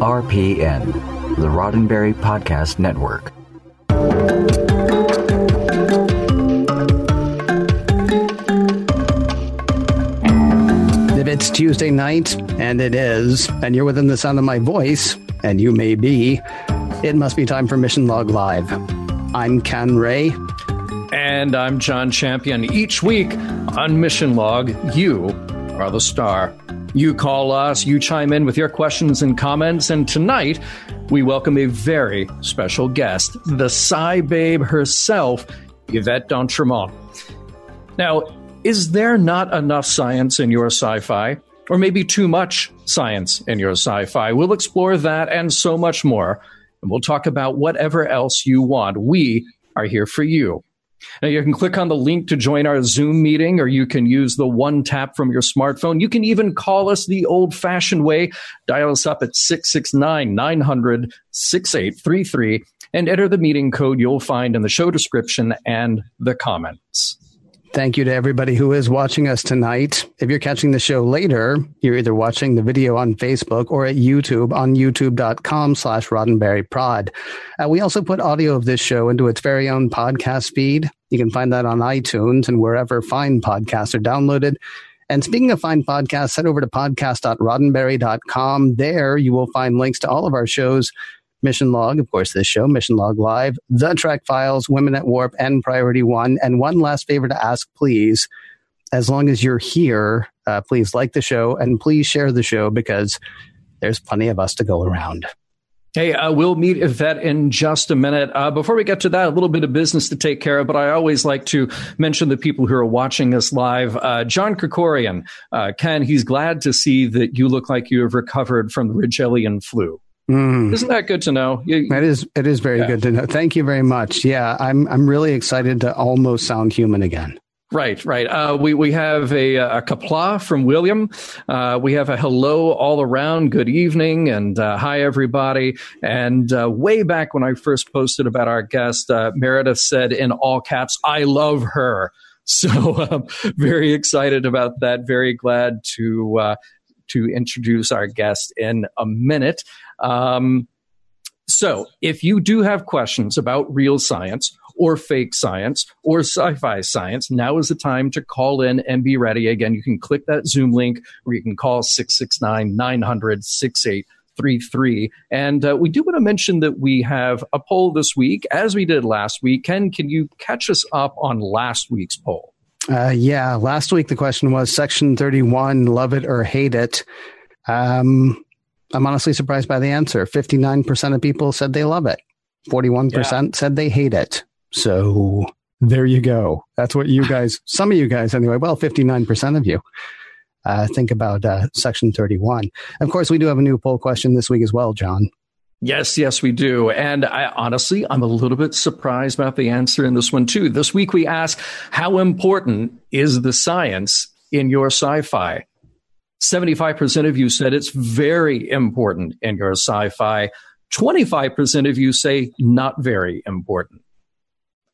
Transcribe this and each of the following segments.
RPN, the Roddenberry Podcast Network. If it's Tuesday night, and it is, and you're within the sound of my voice, and you may be, it must be time for Mission Log Live. I'm Ken Ray. And I'm John Champion. Each week on Mission Log, you are the star. You call us, you chime in with your questions and comments, and tonight we welcome a very special guest, the Sci Babe herself, Yvette d'Entremont. Now, is there not enough science in your sci fi? Or maybe too much science in your sci fi? We'll explore that and so much more. And we'll talk about whatever else you want. We are here for you. Now, you can click on the link to join our Zoom meeting, or you can use the one tap from your smartphone. You can even call us the old fashioned way. Dial us up at 669 900 6833 and enter the meeting code you'll find in the show description and the comments. Thank you to everybody who is watching us tonight. If you're catching the show later, you're either watching the video on Facebook or at YouTube on youtube.com slash roddenberryprod. Uh, we also put audio of this show into its very own podcast feed. You can find that on iTunes and wherever fine podcasts are downloaded. And speaking of fine podcasts, head over to podcast.roddenberry.com. There you will find links to all of our shows Mission Log, of course, this show, Mission Log Live, The Trek Files, Women at Warp, and Priority One. And one last favor to ask, please. As long as you're here, uh, please like the show and please share the show because there's plenty of us to go around. Hey, uh, we'll meet Yvette in just a minute. Uh, before we get to that, a little bit of business to take care of, but I always like to mention the people who are watching us live. Uh, John Krikorian, uh, Ken, he's glad to see that you look like you have recovered from the Rigelian flu. Mm. Isn't that good to know? You, it is. It is very yeah. good to know. Thank you very much. Yeah, I'm. I'm really excited to almost sound human again. Right, right. Uh, we we have a, a qapla' from William. Uh, we have a hello all around. Good evening and uh, hi everybody. And uh, way back when I first posted about our guest, uh, Meredith said in all caps, "I love her." So um, very excited about that. Very glad to uh, to introduce our guest in a minute. Um, so, if you do have questions about real science or fake science or sci fi science, now is the time to call in and be ready. Again, you can click that Zoom link or you can call 669 900 6833. And uh, we do want to mention that we have a poll this week, as we did last week. Ken, can you catch us up on last week's poll? Uh, yeah, last week the question was Section 31, love it or hate it. Um, I'm honestly surprised by the answer. 59% of people said they love it. 41% yeah. said they hate it. So there you go. That's what you guys, some of you guys anyway, well, 59% of you uh, think about uh, Section 31. Of course, we do have a new poll question this week as well, John. Yes, yes, we do. And I honestly, I'm a little bit surprised about the answer in this one too. This week we ask, how important is the science in your sci-fi? 75% of you said it's very important in your sci fi. 25% of you say not very important.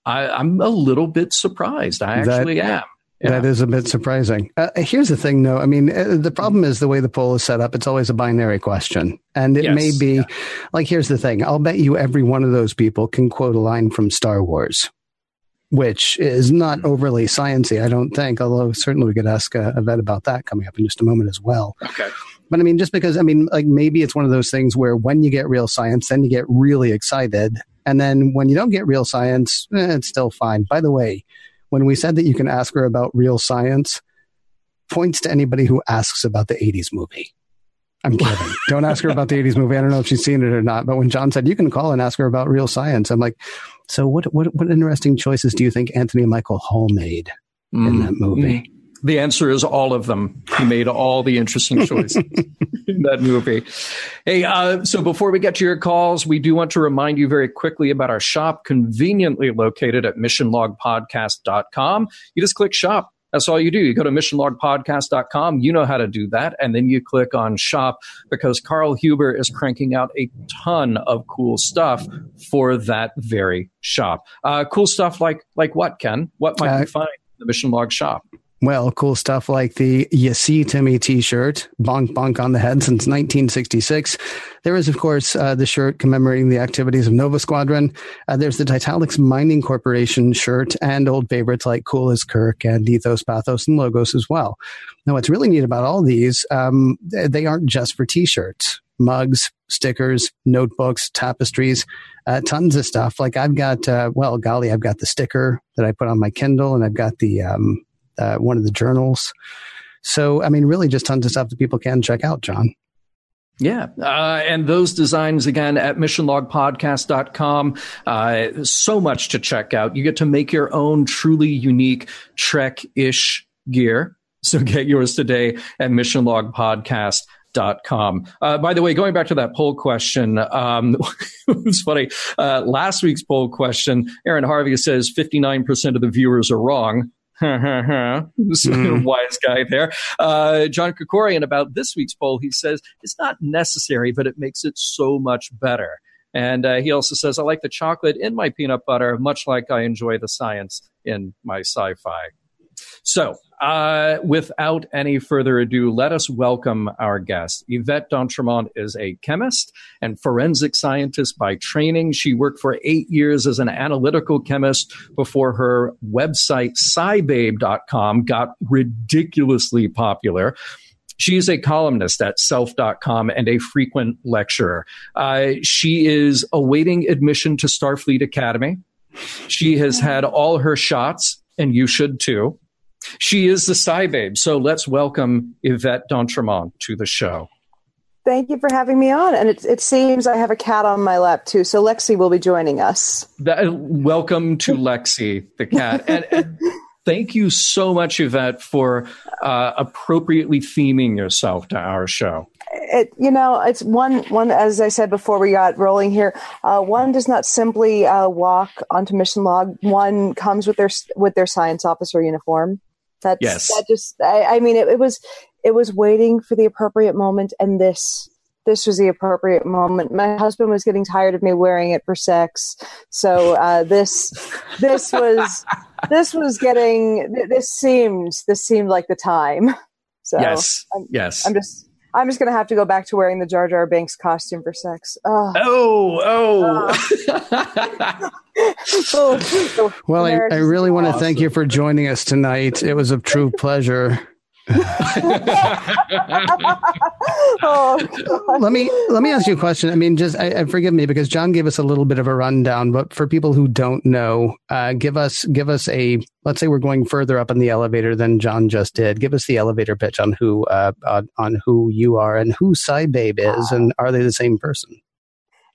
I, am a little bit surprised. I actually that, am. Yeah. That is a bit surprising. Uh, here's the thing, though. I mean, uh, the problem is the way the poll is set up. It's always a binary question. And it yes, may be yeah. like, here's the thing. I'll bet you every one of those people can quote a line from Star Wars which is not overly sciency, I don't think. Although certainly we could ask Yvette about that coming up in just a moment as well. Okay. But I mean, just because I mean, like maybe it's one of those things where when you get real science, then you get really excited, and then when you don't get real science, eh, it's still fine. By the way, when we said that you can ask her about real science, points to anybody who asks about the '80s movie. I'm kidding. Don't ask her about the 80s movie. I don't know if she's seen it or not. But when John said you can call and ask her about real science, I'm like, so what what what interesting choices do you think Anthony Michael Hall made mm. in that movie? Mm. The answer is all of them. He made all the interesting choices in that movie. Hey, uh, so before we get to your calls, we do want to remind you very quickly about our shop, conveniently located at missionlogpodcast.com. You just click shop that's all you do. You go to missionlogpodcast.com. You know how to do that. And then you click on shop because Carl Huber is cranking out a ton of cool stuff for that very shop. Uh, cool stuff like, like what, Ken? What might uh, you find in the Mission Log shop? Well, cool stuff like the You See Timmy t shirt, bonk bonk on the head since 1966. There is, of course, uh, the shirt commemorating the activities of Nova Squadron. Uh, there's the Titanics Mining Corporation shirt and old favorites like Cool as Kirk and Ethos, Pathos, and Logos as well. Now, what's really neat about all these, um, they aren't just for t shirts, mugs, stickers, notebooks, tapestries, uh, tons of stuff. Like I've got, uh, well, golly, I've got the sticker that I put on my Kindle and I've got the, um, uh, one of the journals. So, I mean, really just tons of stuff that people can check out, John. Yeah. Uh, and those designs again at missionlogpodcast.com. Uh, so much to check out. You get to make your own truly unique Trek ish gear. So get yours today at missionlogpodcast.com. Uh, by the way, going back to that poll question, um, it was funny. Uh, last week's poll question, Aaron Harvey says 59% of the viewers are wrong. mm. wise guy there. Uh, John Krikorian about this week's poll, he says it's not necessary, but it makes it so much better. And uh, he also says, I like the chocolate in my peanut butter, much like I enjoy the science in my sci fi. So, uh, without any further ado, let us welcome our guest. Yvette d'Entremont is a chemist and forensic scientist by training. She worked for eight years as an analytical chemist before her website, scibabe.com, got ridiculously popular. She is a columnist at self.com and a frequent lecturer. Uh, she is awaiting admission to Starfleet Academy. She has had all her shots, and you should too. She is the Sci-Babe. So let's welcome Yvette d'Entremont to the show. Thank you for having me on. And it, it seems I have a cat on my lap too. So Lexi will be joining us. That, welcome to Lexi, the cat. And, and thank you so much, Yvette, for uh, appropriately theming yourself to our show. It, you know, it's one, one, as I said before we got rolling here, uh, one does not simply uh, walk onto mission log. One comes with their, with their science officer uniform. That's yes. that just I, I mean it, it, was it was waiting for the appropriate moment and this this was the appropriate moment. My husband was getting tired of me wearing it for sex. So uh, this this was this was getting this seemed this seemed like the time. So yes, I'm, yes. I'm just I'm just gonna have to go back to wearing the Jar Jar Binks costume for sex. Oh, oh, oh. well, I, I really want to thank you for joining us tonight. It was a true pleasure. oh, let me let me ask you a question. I mean, just I, I, forgive me because John gave us a little bit of a rundown, but for people who don't know, uh, give us give us a let's say we're going further up in the elevator than John just did. Give us the elevator pitch on who uh, on, on who you are and who Sci-Babe is, and are they the same person?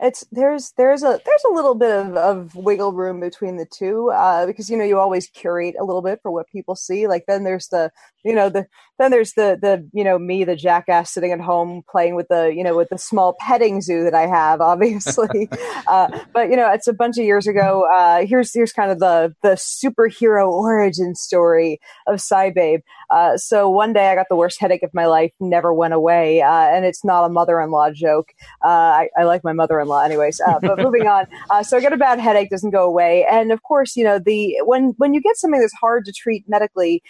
It's there's there's a there's a little bit of, of wiggle room between the two uh, because you know you always curate a little bit for what people see. Like then there's the you know the then there's the the you know me the jackass sitting at home playing with the you know with the small petting zoo that I have obviously. Uh, but you know it's a bunch of years ago uh, here's here's kind of the the superhero origin story of Sci-Babe uh, so one day I got the worst headache of my life never went away uh, and it's not a mother-in-law joke. Uh, I, I, like my mother-in-law anyways but moving on so I get a bad headache doesn't go away and of course you know the when when you get something that's hard to treat medically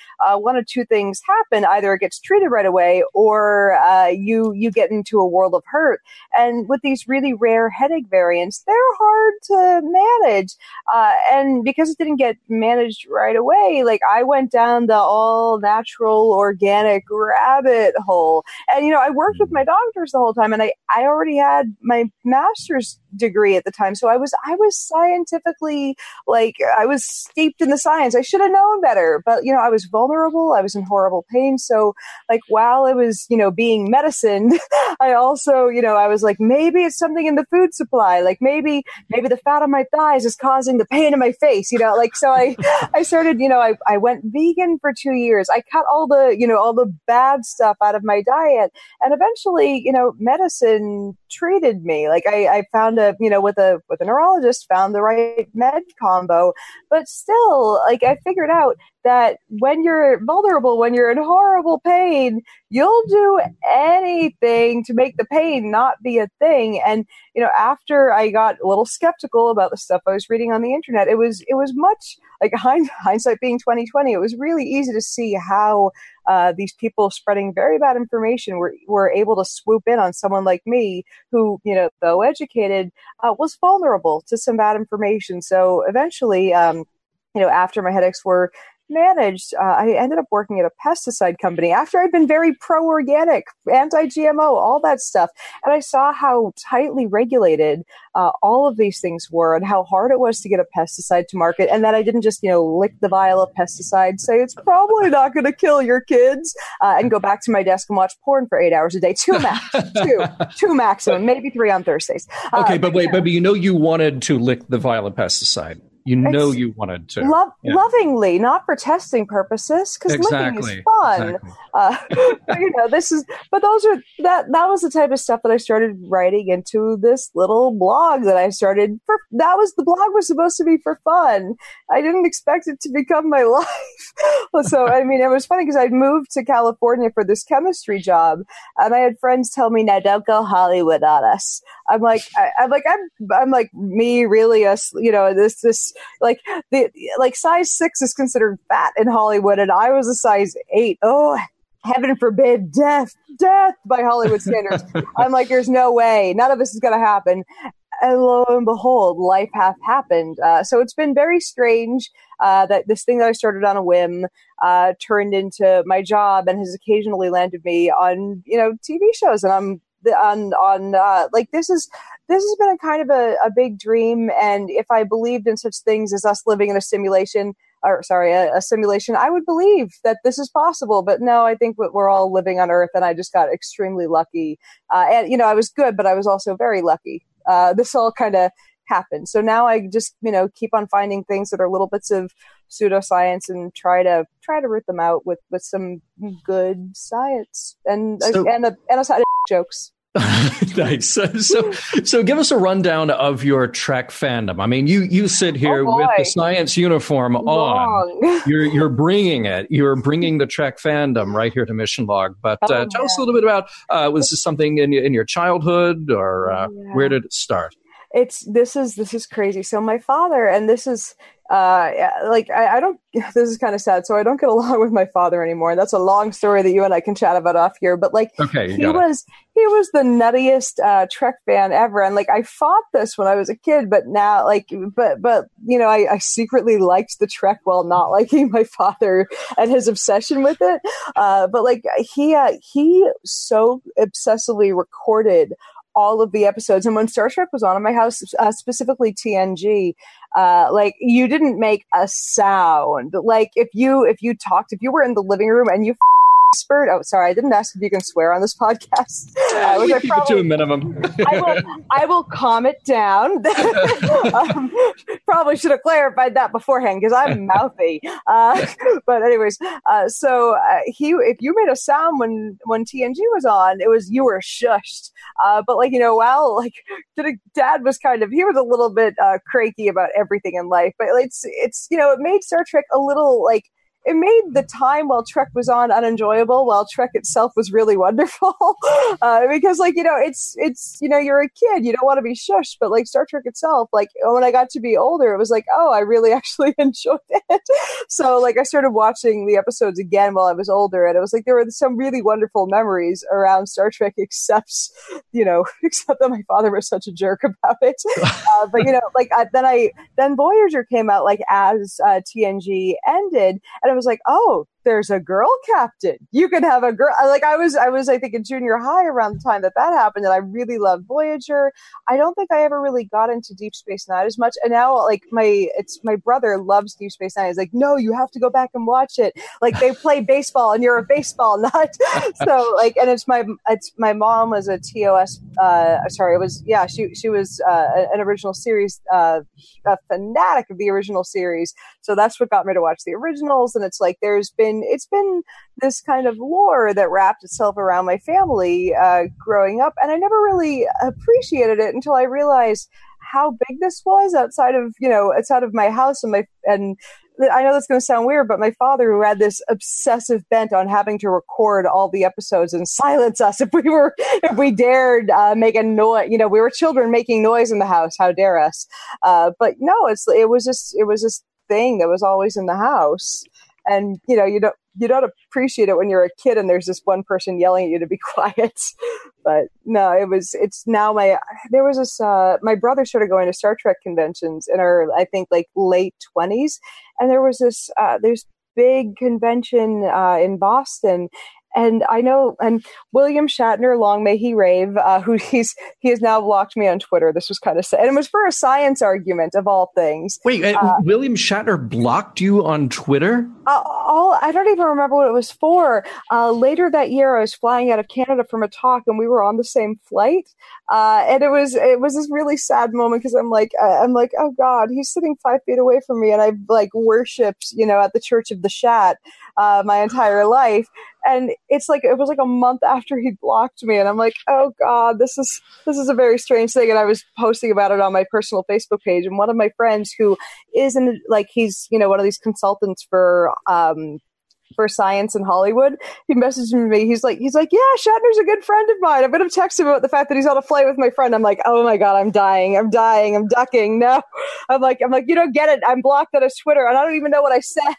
one of two things happen, either it gets treated right away or uh, you you get into a world of hurt. And with these really rare headache variants, they're hard to manage. Uh, and because it didn't get managed right away, like I went down the all natural organic rabbit hole. And you know, I worked with my doctors the whole time, and I I already had my master's degree at the time, so I was I was scientifically like I was steeped in the science. I should have known better, but you know, I was vulnerable. I was in horrible pain. So like while I was, you know, being medicined, I also, you know, I was like, maybe it's something in the food supply. Like maybe, maybe the fat on my thighs is causing the pain in my face, you know, like, so I, I started, you know, I, I went vegan for two years. I cut all the, you know, all the bad stuff out of my diet. And eventually, you know, medicine treated me. Like I, I found a, you know, with a, with a neurologist, found the right med combo, but still, like I figured out that when you're vulnerable, when you're in horrible pain, you'll do anything to make the pain not be a thing. And, you know, after I got a little skeptical about the stuff I was reading on the internet, it was, it was much like hindsight being 2020, it was really easy to see how uh, these people spreading very bad information were, were able to swoop in on someone like me who, you know, though educated, uh, was vulnerable to some bad information. So eventually, um, you know, after my headaches were managed, uh, I ended up working at a pesticide company after I'd been very pro organic, anti GMO, all that stuff. And I saw how tightly regulated uh, all of these things were and how hard it was to get a pesticide to market. And that I didn't just, you know, lick the vial of pesticide, say it's probably not going to kill your kids, uh, and go back to my desk and watch porn for eight hours a day. Two max, two, two maximum, maybe three on Thursdays. okay, uh, but wait, but you know you wanted to lick the vial of pesticide. You know you wanted to. Lo- yeah. Lovingly, not for testing purposes, because exactly. licking is fun. Exactly. Uh, you know, this is, but those are, that, that was the type of stuff that I started writing into this little blog that I started for, that was, the blog was supposed to be for fun. I didn't expect it to become my life. so, I mean, it was funny because I'd moved to California for this chemistry job and I had friends tell me, now don't go Hollywood on us. I'm like, I, am like, I'm, I'm like me really, a, you know, this, this, like the like size six is considered fat in Hollywood, and I was a size eight. Oh, heaven forbid, death, death by Hollywood standards. I'm like, there's no way, none of this is going to happen. And lo and behold, life hath happened. Uh, so it's been very strange uh, that this thing that I started on a whim uh, turned into my job and has occasionally landed me on you know TV shows, and I'm on on uh, like this is this has been a kind of a, a big dream. And if I believed in such things as us living in a simulation, or sorry, a, a, simulation, I would believe that this is possible. But no, I think we're all living on Earth, and I just got extremely lucky. Uh, and you know, I was good, but I was also very lucky. Uh, this all kind of happened. So now I just you know keep on finding things that are little bits of pseudoscience and try to try to root them out with with some good science and so, and a, and a side of jokes. nice. So, so, so, give us a rundown of your Trek fandom. I mean, you you sit here oh with the science uniform Long. on. You're you're bringing it. You're bringing the Trek fandom right here to Mission Log. But uh, oh, tell us a little bit about uh, was this something in in your childhood or uh, yeah. where did it start? It's this is this is crazy. So my father and this is uh, like I, I, don't. This is kind of sad. So I don't get along with my father anymore. That's a long story that you and I can chat about off here. But like, okay, he was it. he was the nuttiest uh, Trek fan ever, and like I fought this when I was a kid, but now like, but but you know, I, I secretly liked the Trek while not liking my father and his obsession with it. Uh, but like he uh, he so obsessively recorded all of the episodes. And when Star Trek was on in my house, uh, specifically TNG, uh, like you didn't make a sound. Like if you if you talked, if you were in the living room and you whispered. Oh, sorry, I didn't ask if you can swear on this podcast. Uh, we keep probably, it to a minimum. I will, I will calm it down. um, probably should have clarified that beforehand because I'm mouthy. Uh, but anyways, uh, so uh, he, if you made a sound when when TNG was on, it was you were shushed. Uh, but like you know, well, like Dad was kind of he was a little bit uh, cranky about everything in life, but it's it's you know it made Star Trek a little like it made the time while Trek was on unenjoyable, while Trek itself was really wonderful. uh, because, like, you know, it's it's you know, you're a kid, you don't want to be shushed, but like Star Trek itself, like when I got to be older, it was like, oh, I really actually enjoyed it. so, like, I started watching the episodes again while I was older, and it was like there were some really wonderful memories around Star Trek, except you know, except that my father was such a jerk about it. Uh, but you know, like I, then I then Voyager came out like as uh, TNG ended, and I was like, oh, there's a girl captain. You can have a girl. Like I was, I was, I think in junior high around the time that that happened, and I really loved Voyager. I don't think I ever really got into Deep Space Nine as much. And now, like my, it's my brother loves Deep Space Nine. He's like, no, you have to go back and watch it. Like they play baseball, and you're a baseball nut. so like, and it's my, it's my mom was a TOS. Uh, sorry, it was yeah, she she was uh, an original series, uh, a fanatic of the original series. So that's what got me to watch the originals. And it's like there's been been it's been this kind of lore that wrapped itself around my family uh, growing up, and I never really appreciated it until I realized how big this was outside of you know outside of my house and my and I know that's going to sound weird, but my father, who had this obsessive bent on having to record all the episodes and silence us if we were, if we dared uh, make a noise, you know, we were children making noise in the house. How dare us? Uh, but no, it's it was just it was this thing that was always in the house, and you know, you don't you don't appreciate it when you're a kid and there's this one person yelling at you to be quiet. but no, it was, it's now my, there was this, uh, my brother started going to Star Trek conventions in our, I think like late twenties. And there was this, uh, there's big convention, uh, in Boston and I know, and William Shatner, long may he rave, uh, who he's he has now blocked me on Twitter. This was kind of sad, and it was for a science argument of all things. Wait, uh, uh William Shatner blocked you on Twitter? Uh, all I don't even remember what it was for. Uh, later that year, I was flying out of Canada from a talk, and we were on the same flight, uh, and it was it was this really sad moment because I'm like I'm like oh God, he's sitting five feet away from me, and I've like worshipped you know at the Church of the Shat my entire life and it's like it was like a month after he blocked me and i'm like oh god this is this is a very strange thing and i was posting about it on my personal facebook page and one of my friends who is in like he's you know one of these consultants for um for science in Hollywood. He messaged me. He's like, he's like, yeah, Shatner's a good friend of mine. I'm gonna text him about the fact that he's on a flight with my friend. I'm like, oh my god, I'm dying. I'm dying. I'm ducking. No, I'm like, I'm like, you don't get it. I'm blocked on of Twitter, and I don't even know what I said.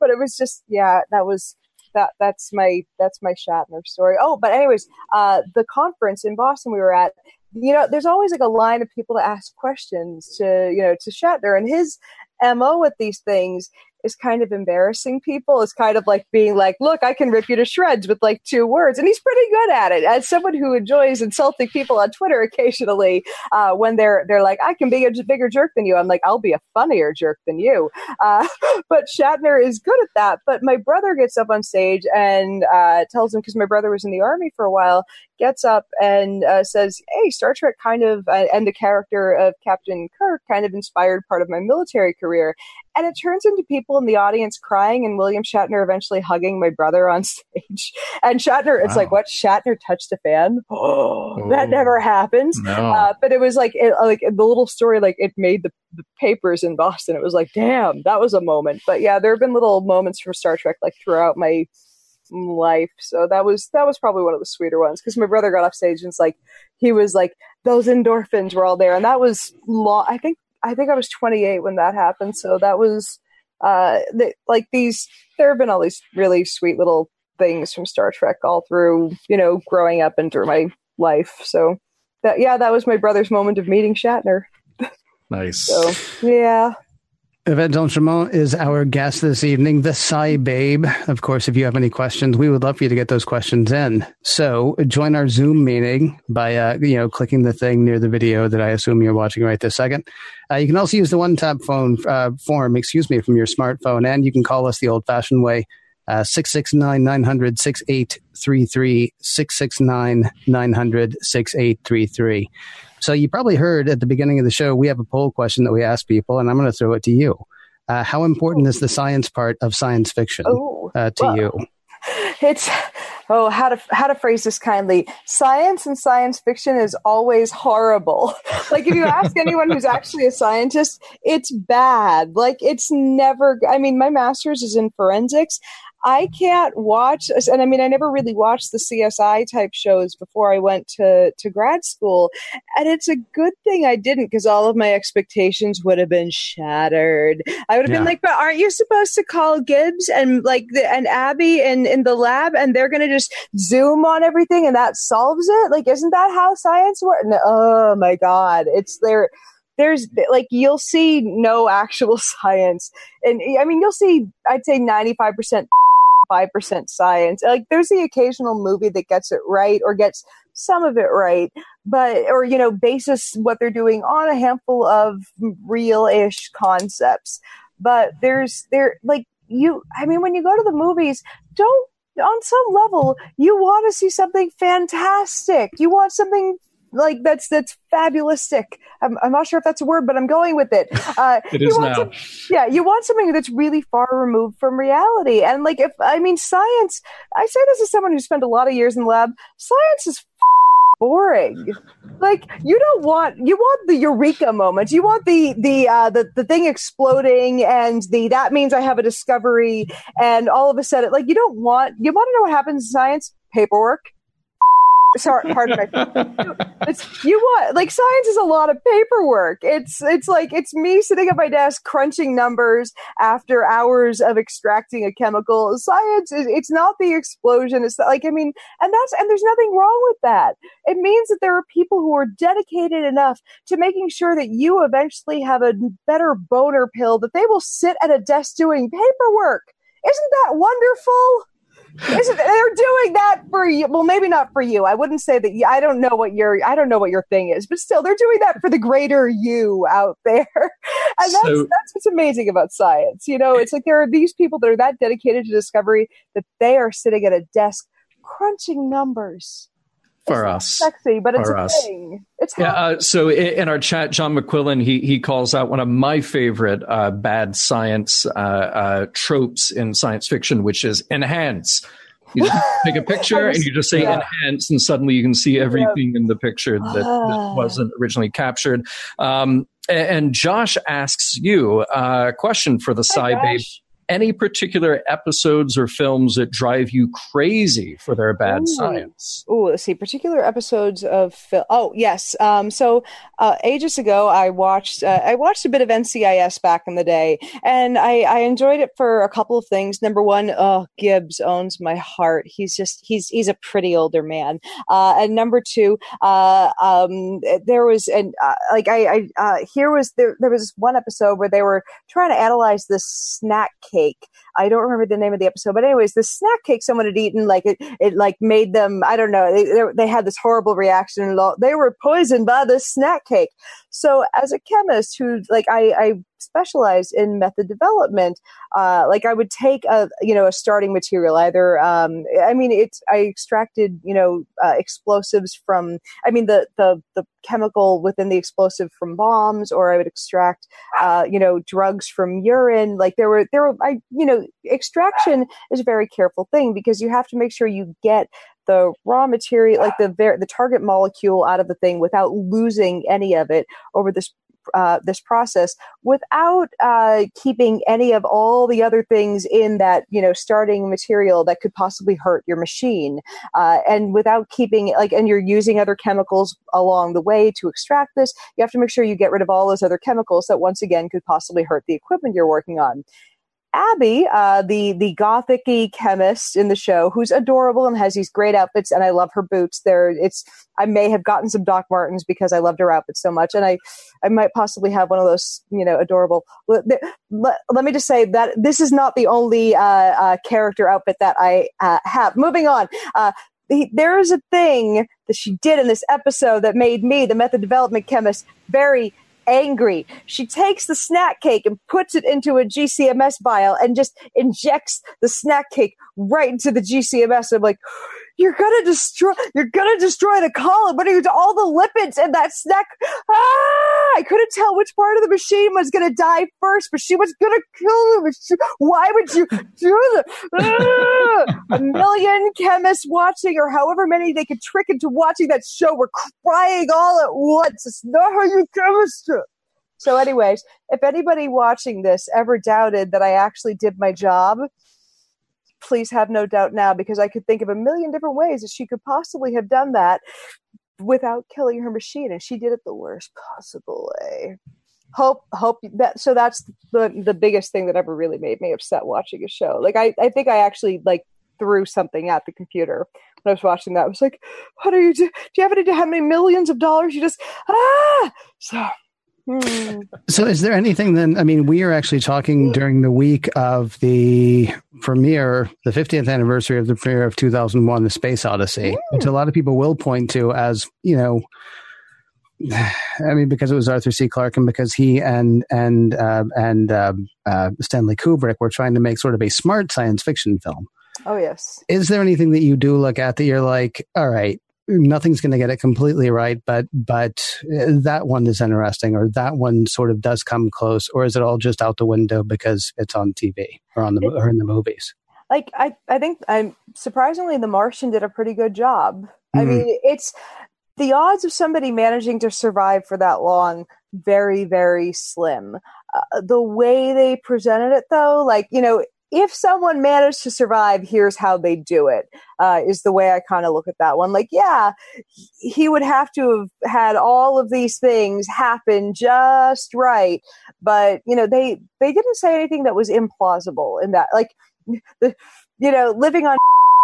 But it was just, yeah, that was that that's my that's my Shatner story. Oh, but anyways, uh, the conference in Boston we were at, you know, there's always like a line of people to ask questions to you know to Shatner, and his mo with these things is kind of embarrassing people. It's kind of like being like, look, I can rip you to shreds with like two words. And he's pretty good at it. As someone who enjoys insulting people on Twitter occasionally, uh, when they're, they're like, I can be a bigger jerk than you. I'm like, I'll be a funnier jerk than you. Uh, but Shatner is good at that. But my brother gets up on stage and, uh, tells him, cause my brother was in the army for a while, gets up and, uh, says, Hey, Star Trek kind of, uh, and the character of Captain Kirk kind of inspired part of my military career. And it turns into people in the audience crying and William Shatner eventually hugging my brother on stage. And Shatner, it's like, what? Shatner touched a fan? Oh, that never happens. No. Uh, but it was like, it, like the little story, like it made the, the papers in Boston. It was like, damn, that was a moment. But yeah, there have been little moments from Star Trek like throughout my life. So that was that was probably one of the sweeter ones because my brother got off stage and it's like he was like those endorphins were all there, and that was long. I think I think I was 28 when that happened. So that was uh, like these. There have been all these really sweet little things from Star Trek all through, you know, growing up and through my life. So that yeah, that was my brother's moment of meeting Shatner. Nice. so yeah. Yvette D'Entremont is our guest this evening, the Sci Babe. Of course, if you have any questions, we would love for you to get those questions in. So join our Zoom meeting by, uh, you know, clicking the thing near the video that I assume you're watching right this second. Uh, you can also use the one tap phone uh, form, excuse me, from your smartphone, and you can call us the old fashioned way. Uh, 669 900 6833 669 900 6833. So you probably heard at the beginning of the show, we have a poll question that we ask people, and I'm going to throw it to you. Uh, how important is the science part of science fiction uh, to well, you? It's oh how to how to phrase this kindly. Science and science fiction is always horrible. like if you ask anyone who's actually a scientist, it's bad. Like it's never. I mean, my master's is in forensics. I can't watch, and I mean, I never really watched the CSI type shows before I went to, to grad school. And it's a good thing I didn't because all of my expectations would have been shattered. I would have yeah. been like, but aren't you supposed to call Gibbs and like the, and Abby in, in the lab and they're going to just zoom on everything and that solves it? Like, isn't that how science works? No, oh my God. It's there there's like you'll see no actual science and i mean you'll see i'd say 95% 5% science. Like there's the occasional movie that gets it right or gets some of it right, but, or, you know, basis what they're doing on a handful of real ish concepts. But there's, there, like, you, I mean, when you go to the movies, don't, on some level, you want to see something fantastic. You want something like that's that's fabulistic. I'm, I'm not sure if that's a word, but I'm going with it. Uh, it is now. Some, yeah, you want something that's really far removed from reality, and like if I mean science, I say this as someone who spent a lot of years in the lab. Science is boring. Like you don't want you want the eureka moment. You want the the uh, the the thing exploding and the that means I have a discovery and all of a sudden like you don't want you want to know what happens in science paperwork sorry pardon my it's you want like science is a lot of paperwork. It's it's like it's me sitting at my desk crunching numbers after hours of extracting a chemical. Science is it's not the explosion. It's like i mean and that's and there's nothing wrong with that. It means that there are people who are dedicated enough to making sure that you eventually have a better boner pill that they will sit at a desk doing paperwork. Isn't that wonderful they're doing that for you. Well, maybe not for you. I wouldn't say that. You, I don't know what your I don't know what your thing is, but still, they're doing that for the greater you out there, and that's so, that's what's amazing about science. You know, it's like there are these people that are that dedicated to discovery that they are sitting at a desk crunching numbers for us. Sexy, but it's a us. thing. It's yeah. Uh, so in our chat, John McQuillan he he calls out one of my favorite uh, bad science uh, uh tropes in science fiction, which is enhance. You just take a picture and you just say yeah. enhance, and suddenly you can see everything yeah. in the picture that, that ah. wasn't originally captured. Um, and Josh asks you a question for the Sci Babe any particular episodes or films that drive you crazy for their bad Ooh. science? Oh, let's see. Particular episodes of film. Oh, yes. Um, so uh, ages ago, I watched uh, I watched a bit of NCIS back in the day, and I, I enjoyed it for a couple of things. Number one, oh, Gibbs owns my heart. He's just he's he's a pretty older man. Uh, and number two, uh, um, there was and uh, like I, I uh, here was there there was one episode where they were trying to analyze this snack cake take I don't remember the name of the episode, but anyways, the snack cake someone had eaten, like it, it like made them, I don't know, they, they had this horrible reaction. They were poisoned by the snack cake. So as a chemist who like I, I specialized in method development, uh, like I would take a you know a starting material either. Um, I mean, it's I extracted you know uh, explosives from. I mean the the the chemical within the explosive from bombs, or I would extract uh, you know drugs from urine. Like there were there were I you know extraction is a very careful thing because you have to make sure you get the raw material, like the ver- the target molecule out of the thing without losing any of it over this uh, this process without uh, keeping any of all the other things in that you know starting material that could possibly hurt your machine uh, and without keeping like and you're using other chemicals along the way to extract this you have to make sure you get rid of all those other chemicals that once again could possibly hurt the equipment you're working on Abby, uh, the the gothicy chemist in the show, who's adorable and has these great outfits, and I love her boots. There, it's I may have gotten some Doc Martens because I loved her outfits so much, and I I might possibly have one of those, you know, adorable. Let, let, let me just say that this is not the only uh, uh, character outfit that I uh, have. Moving on. Uh, there is a thing that she did in this episode that made me, the method development chemist, very angry. She takes the snack cake and puts it into a GCMS vial and just injects the snack cake right into the GCMS. I'm like, you're gonna destroy, you're gonna destroy the column. What are you, all the lipids in that snack? Ah, I couldn't tell which part of the machine was gonna die first, but she was gonna kill the machine. Why would you do that? Ah! a million chemists watching, or however many they could trick into watching that show, were crying all at once. It's not how you chemist. So, anyways, if anybody watching this ever doubted that I actually did my job, please have no doubt now because I could think of a million different ways that she could possibly have done that without killing her machine, and she did it the worst possible way. Hope, hope that so that's the the biggest thing that ever really made me upset watching a show. Like I, I think I actually like threw something at the computer when I was watching that. I was like, "What are you do? Do you have any? Idea how many millions of dollars? You just ah!" So. So, is there anything then? I mean, we are actually talking during the week of the premiere, the 50th anniversary of the premiere of 2001, The Space Odyssey, which a lot of people will point to as, you know, I mean, because it was Arthur C. Clarke and because he and and uh, and uh, uh, Stanley Kubrick were trying to make sort of a smart science fiction film. Oh yes. Is there anything that you do look at that you're like, all right, nothing's going to get it completely right, but but uh, that one is interesting, or that one sort of does come close, or is it all just out the window because it's on TV or on the or in the movies? Like I, I think I'm surprisingly, The Martian did a pretty good job. Mm-hmm. I mean, it's the odds of somebody managing to survive for that long very very slim uh, the way they presented it though like you know if someone managed to survive here's how they do it. Uh, is the way i kind of look at that one like yeah he would have to have had all of these things happen just right but you know they they didn't say anything that was implausible in that like the you know living on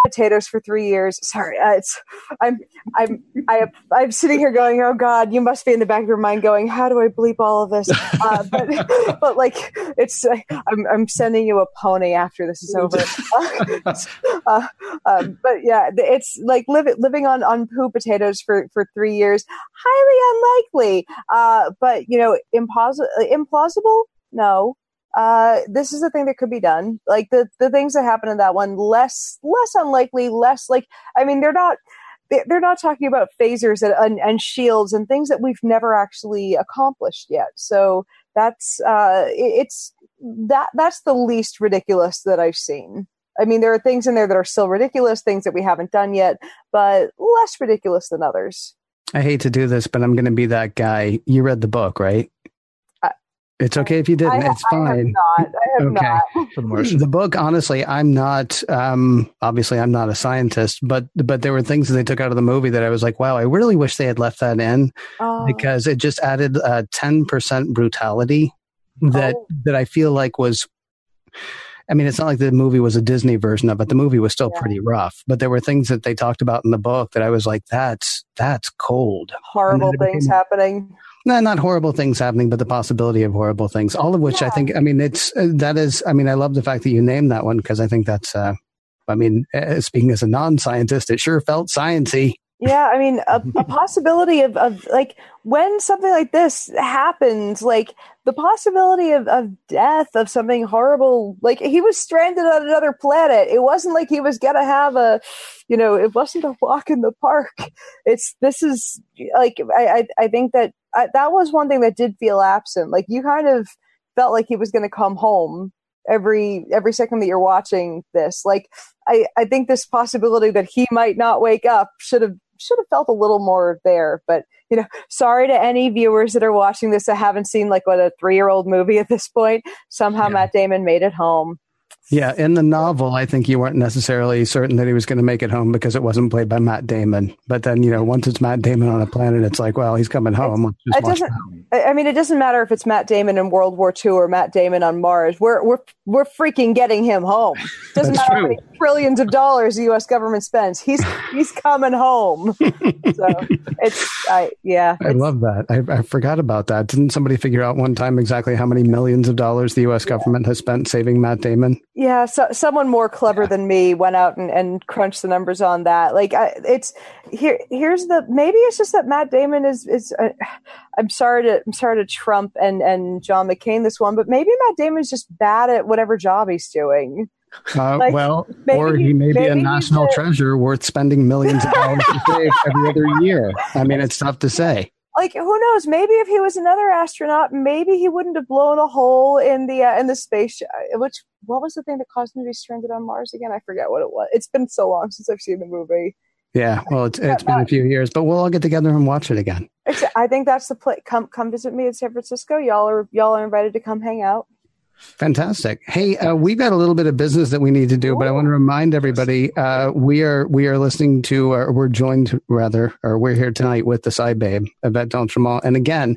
potatoes for three years. Sorry, uh, it's I'm I'm I, I'm sitting here going, oh God, you must be in the back of your mind going, how do I bleep all of this? Uh, but but like it's uh, I'm I'm sending you a pony after this is over. Uh, um, but yeah, it's like living living on on poo potatoes for for three years, highly unlikely. Uh, but you know, impossible implausible. No, uh, this is the thing that could be done. Like the the things that happen in that one, less less unlikely, less like I mean, they're not they're not talking about phasers and, and, and shields and things that we've never actually accomplished yet. So that's uh, it's that that's the least ridiculous that I've seen. I mean, there are things in there that are still ridiculous, things that we haven't done yet, but less ridiculous than others. I hate to do this, but I'm going to be that guy. You read the book, right? It's okay if you didn't. I, it's fine. Have not. I have okay. not. The, the book, honestly, I'm not. Um, obviously, I'm not a scientist, but but there were things that they took out of the movie that I was like, wow, I really wish they had left that in oh. because it just added a ten percent brutality that oh. that I feel like was. I mean, it's not like the movie was a Disney version of it. The movie was still yeah. pretty rough, but there were things that they talked about in the book that I was like, "That's that's cold." Horrible things became, happening no, not horrible things happening, but the possibility of horrible things. All of which yeah. I think, I mean, it's uh, that is. I mean, I love the fact that you named that one because I think that's. Uh, I mean, uh, speaking as a non-scientist, it sure felt sciency. Yeah, I mean, a, a possibility of, of like when something like this happens, like the possibility of, of death, of something horrible, like he was stranded on another planet. It wasn't like he was gonna have a, you know, it wasn't a walk in the park. It's this is like I I, I think that I, that was one thing that did feel absent. Like you kind of felt like he was going to come home every every second that you're watching this. Like I I think this possibility that he might not wake up should have should have felt a little more there. But you know, sorry to any viewers that are watching this that haven't seen like what a three year old movie at this point. Somehow yeah. Matt Damon made it home. Yeah, in the novel, I think you weren't necessarily certain that he was going to make it home because it wasn't played by Matt Damon. But then, you know, once it's Matt Damon on a planet, it's like, well, he's coming home. it doesn't. I mean, it doesn't matter if it's Matt Damon in World War II or Matt Damon on Mars. We're we're we're freaking getting him home. Doesn't matter true. how many trillions of dollars the U.S. government spends. He's he's coming home. so it's I yeah. I love that. I, I forgot about that. Didn't somebody figure out one time exactly how many millions of dollars the U.S. government has spent saving Matt Damon? Yeah, so someone more clever yeah. than me went out and, and crunched the numbers on that. Like, I, it's here. Here's the maybe it's just that Matt Damon is is. Uh, I'm sorry to I'm sorry to Trump and and John McCain this one, but maybe Matt Damon is just bad at whatever job he's doing. Uh, like, well, or he may be a national treasure worth spending millions of dollars to save every other year. I mean, it's tough to say like who knows? Maybe if he was another astronaut maybe he wouldn't have blown a hole in the uh, in the space uh, which what was the thing that caused him to be stranded on mars again? I forget what it was. It's been so long since i've seen the movie. Yeah well it's, it's been a few years but we'll all get together and watch it again. I think that's the play come come visit me in san francisco. Y'all are y'all are invited to come hang out Fantastic. Hey, uh, we've got a little bit of business that we need to do, but I want to remind everybody uh, we are we are listening to, or we're joined rather, or we're here tonight with the Sci Babe, Yvette D'Entremont. And again,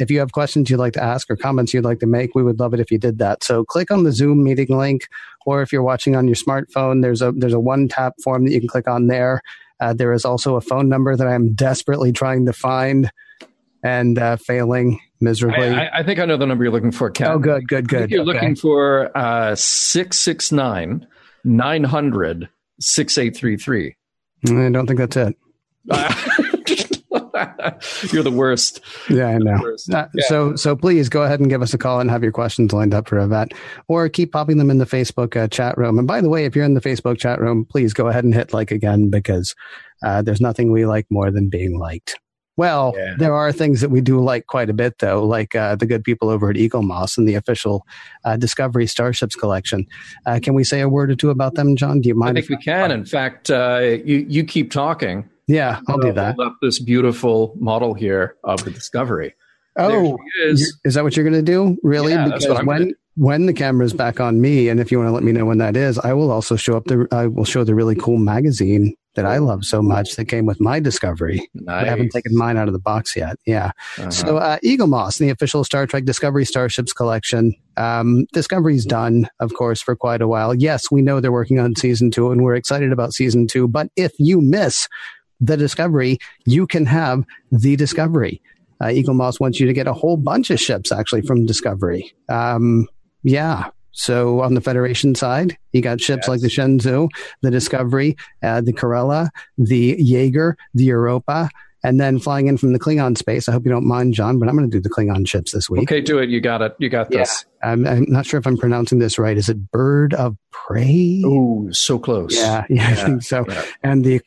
if you have questions you'd like to ask or comments you'd like to make, we would love it if you did that. So click on the Zoom meeting link, or if you're watching on your smartphone, there's a there's a one tap form that you can click on there. Uh, there is also a phone number that I'm desperately trying to find and uh, failing miserably. I, I, think I know the number you're looking for, Ken. Oh, good, good, good. you're okay. looking for uh, 669 900 6833. I don't think that's it. You're the worst. Yeah, I know. Uh, yeah. So, so please go ahead and give us a call and have your questions lined up for Yvette, or keep popping them in the Facebook uh, chat room. And by the way, if you're in the Facebook chat room, please go ahead and hit like again because uh, there's nothing we like more than being liked. Well, yeah. there are things that we do like quite a bit, though, like uh, the good people over at Eaglemoss and the official uh, Discovery Starships collection. Uh, can we say a word or two about them, John? Do you mind? I think we can. In fact, uh, you you keep talking. Yeah, I'll do that. Hold up this beautiful model here of the Discovery. Oh, is. is. that what you're going to do? Really? Yeah, because when when the camera's back on me, and if you want to let me know when that is, I will also show up the. I will show the really cool magazine that I love so much that came with my Discovery. Nice. I haven't taken mine out of the box yet. Yeah. Uh-huh. So uh, Eaglemoss, the official Star Trek Discovery Starships collection. Um, Discovery's done, of course, for quite a while. Yes, we know they're working on season two, and we're excited about season two. But if you miss the Discovery, you can have the Discovery. Uh, Eaglemoss wants you to get a whole bunch of ships actually from Discovery. Um, yeah, so on the Federation side, you got ships yes. like the Shenzhou, the Discovery, uh, the Kerala, the Yeager, the Europa, and then flying in from the Klingon space. I hope you don't mind, John, but I'm going to do the Klingon ships this week. Okay, do it. You got it. You got this. Yeah. I'm, I'm, not sure if I'm pronouncing this right. Is it Bird of Prey? Oh, so close. Yeah, yeah, yeah, I think so. Yeah. And the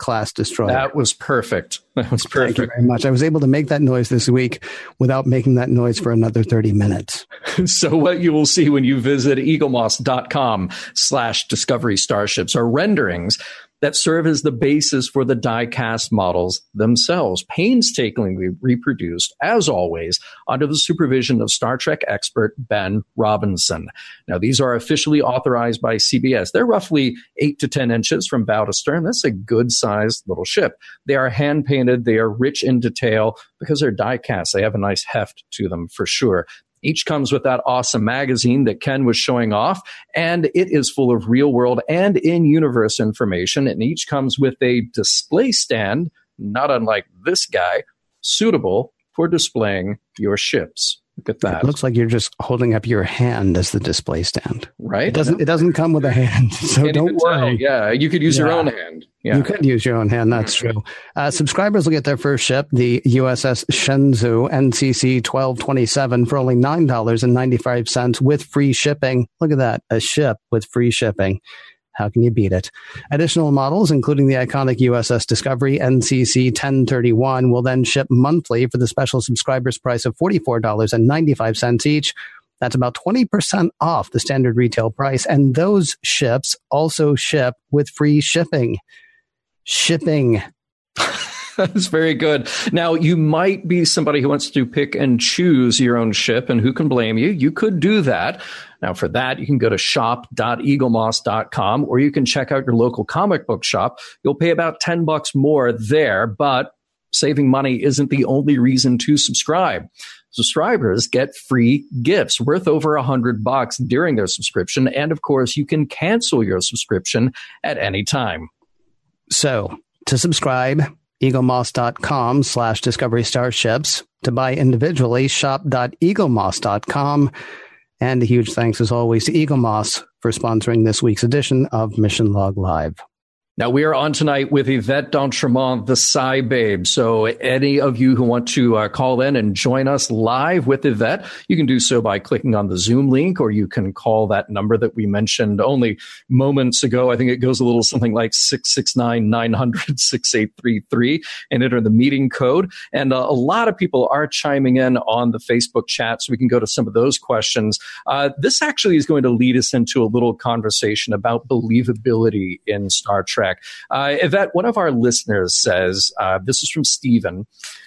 class destroyer. That was perfect. That was perfect. Thank you very much. I was able to make that noise this week without making that noise for another 30 minutes. so what you will see when you visit eaglemoss.com slash discovery starships are renderings that serve as the basis for the die-cast models themselves, painstakingly reproduced, as always, under the supervision of Star Trek expert Ben Robinson. Now, these are officially authorized by CBS. They're roughly 8 to 10 inches from bow to stern. That's a good-sized little ship. They are hand-painted. They are rich in detail because they're die-cast. They have a nice heft to them for sure. Each comes with that awesome magazine that Ken was showing off, and it is full of real world and in universe information. And each comes with a display stand, not unlike this guy, suitable for displaying your ships. Look at that. It looks like you're just holding up your hand as the display stand. Right. It doesn't it doesn't come with a hand. So don't worry. Tell. Yeah, you could use yeah. your own hand. Yeah. You could use your own hand. That's true. Uh, subscribers will get their first ship, the USS Shenzhou NCC 1227 for only $9.95 with free shipping. Look at that. A ship with free shipping. How can you beat it? Additional models, including the iconic USS Discovery NCC 1031, will then ship monthly for the special subscribers price of $44.95 each. That's about 20% off the standard retail price. And those ships also ship with free shipping. Shipping. That's very good. Now, you might be somebody who wants to pick and choose your own ship, and who can blame you? You could do that. Now, for that, you can go to shop.eaglemoss.com or you can check out your local comic book shop. You'll pay about 10 bucks more there, but saving money isn't the only reason to subscribe. Subscribers get free gifts worth over a hundred bucks during their subscription. And of course, you can cancel your subscription at any time. So to subscribe, eaglemoss.com slash discovery starships. To buy individually, shop.eaglemoss.com. And a huge thanks, as always, to Eaglemoss for sponsoring this week's edition of Mission Log Live. Now we are on tonight with Yvette d'Entremont, the Sci Babe. So any of you who want to uh, call in and join us live with Yvette, you can do so by clicking on the Zoom link, or you can call that number that we mentioned only moments ago. I think it goes a little something like 669-900-6833 and enter the meeting code. And uh, a lot of people are chiming in on the Facebook chat, so we can go to some of those questions. Uh, this actually is going to lead us into a little conversation about believability in Star Trek. Uh, Yvette, one of our listeners says, uh, this is from Stephen,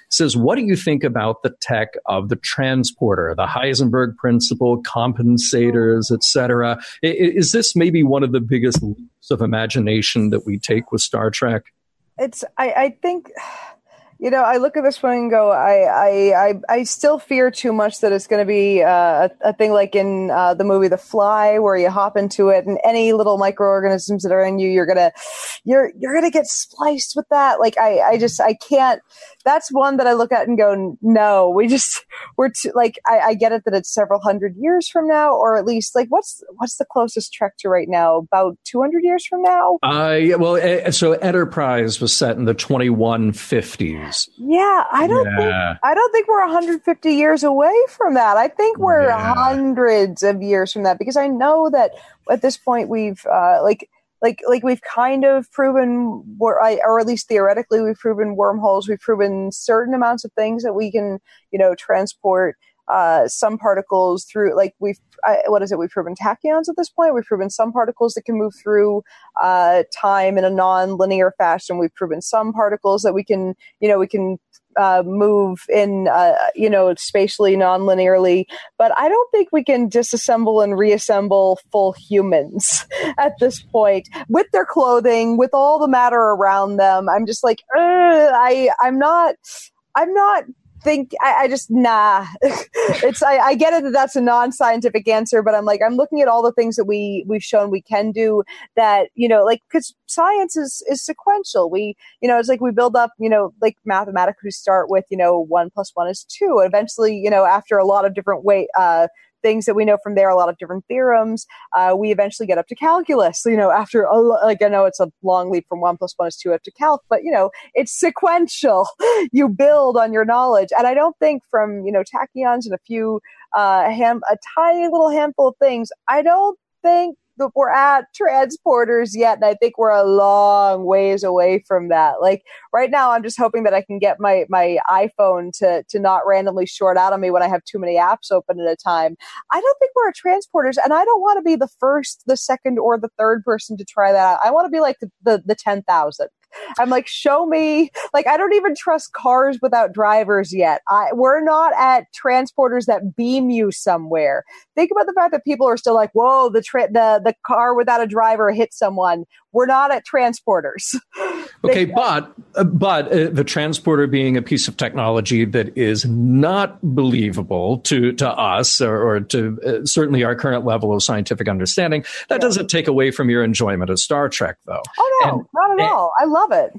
says, What do you think about the tech of the transporter, the Heisenberg principle, compensators, etc.? Is this maybe one of the biggest leaps of imagination that we take with Star Trek? It's, I, I think you know, I look at this one and go, I, I, I, I still fear too much that it's going to be uh, a, thing like in uh, the movie The Fly, where you hop into it and any little microorganisms that are in you, you're gonna, you're, you're gonna get spliced with that. Like, I, I just, I can't. That's one that I look at and go, no, we just, we're too, like, I, I get it that it's several hundred years from now, or at least like, what's, what's the closest trek to right now? About 200 years from now? Uh, yeah, well, eh, so Enterprise was set in the 2150s. Yeah, I don't yeah. think I don't think we're 150 years away from that. I think we're yeah. hundreds of years from that because I know that at this point we've uh, like like like we've kind of proven or, or at least theoretically we've proven wormholes we've proven certain amounts of things that we can you know transport uh, some particles through like we've what is it we've proven tachyons at this point we've proven some particles that can move through uh, time in a non-linear fashion we've proven some particles that we can you know we can uh, move in, uh, you know, spatially non-linearly. But I don't think we can disassemble and reassemble full humans at this point with their clothing, with all the matter around them. I'm just like, I, I'm not, I'm not think I, I just nah. it's I, I, get it that that's a non-scientific answer, but I'm like I'm looking at all the things that we we've shown we can do that you know like because science is is sequential. We you know it's like we build up you know like mathematics. We start with you know one plus one is two. Eventually you know after a lot of different way uh, things that we know from there, a lot of different theorems. Uh, we eventually get up to calculus, you know, after, a, like, I know it's a long leap from one plus one is two up to calc, but, you know, it's sequential. you build on your knowledge. And I don't think from, you know, tachyons and a few, uh, ham, a tiny little handful of things, I don't think we're at transporters yet and i think we're a long ways away from that. Like right now i'm just hoping that i can get my my iphone to to not randomly short out on me when i have too many apps open at a time. I don't think we're at transporters and i don't want to be the first the second or the third person to try that out. I want to be like the the, the 10000 I'm like, show me. Like, I don't even trust cars without drivers yet. I, we're not at transporters that beam you somewhere. Think about the fact that people are still like, whoa, the tra- the the car without a driver hit someone. We're not at transporters. okay, but uh, but uh, the transporter being a piece of technology that is not believable to to us or, or to uh, certainly our current level of scientific understanding, that yeah. doesn't take away from your enjoyment of Star Trek, though. Oh no, and, not at and, all. I love it.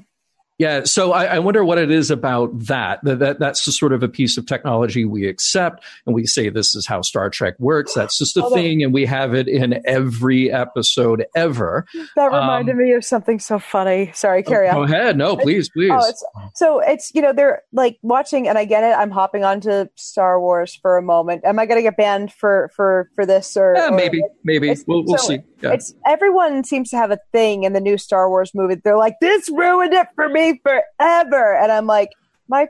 Yeah, so I, I, wonder what it is about that. that. That that's just sort of a piece of technology we accept, and we say this is how Star Trek works. That's just a Although, thing, and we have it in every episode ever. That reminded um, me of something so funny. Sorry, carry on. Go ahead. No, please, please. Oh, it's, so it's you know they're like watching, and I get it. I'm hopping onto Star Wars for a moment. Am I going to get banned for for for this or? Yeah, maybe, maybe we'll, we'll so see. Yeah. It's everyone seems to have a thing in the new Star Wars movie. They're like, this ruined it for me forever, and I'm like, my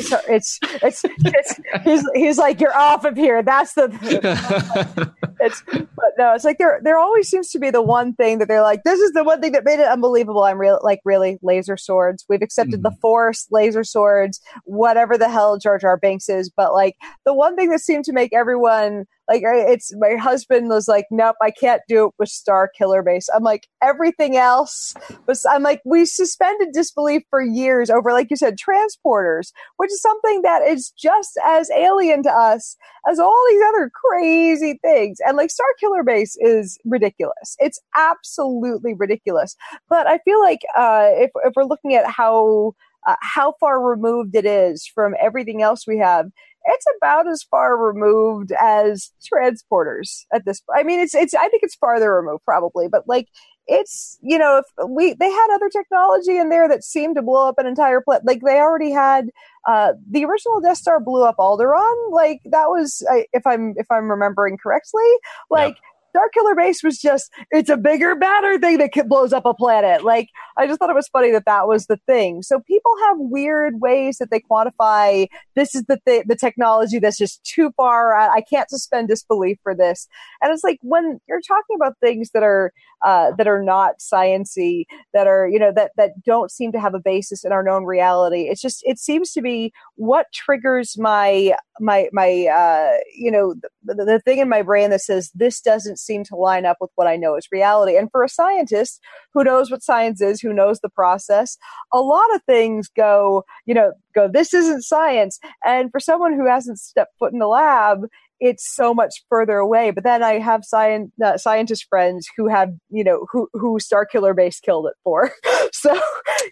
so it's, it's it's he's he's like you're off of here. That's the it's but no, it's like there there always seems to be the one thing that they're like this is the one thing that made it unbelievable. I'm real like really laser swords. We've accepted mm-hmm. the Force, laser swords, whatever the hell Jar Jar Binks is, but like the one thing that seemed to make everyone like it's my husband was like, nope, I can't do it with Starkiller Base. I'm like everything else, but I'm like we suspended disbelief for years over, like you said, transporters, which is something that is just as alien to us as all these other crazy things. And like Star Killer Base is ridiculous. It's absolutely ridiculous. But I feel like uh, if if we're looking at how uh, how far removed it is from everything else we have it's about as far removed as transporters at this point. I mean, it's, it's, I think it's farther removed probably, but like, it's, you know, if we, they had other technology in there that seemed to blow up an entire planet. Like they already had, uh, the original Death Star blew up Alderaan. Like that was, I, if I'm, if I'm remembering correctly, like, yep Starkiller Base was just, it's a bigger, badder thing that blows up a planet. Like, I just thought it was funny that that was the thing. So people have weird ways that they quantify this is the th- the technology that's just too far. I, I can't suspend disbelief for this. And it's like when you're talking about things that are uh, that are not sciency, that are you know that that don't seem to have a basis in our known reality. It's just it seems to be what triggers my my my uh, you know the, the thing in my brain that says this doesn't seem to line up with what I know is reality. And for a scientist who knows what science is, who knows the process, a lot of things go, you know, go, this isn't science. And for someone who hasn't stepped foot in the lab, it's so much further away. But then I have science uh, scientist friends who have you know who who Starkiller Base killed it for. so you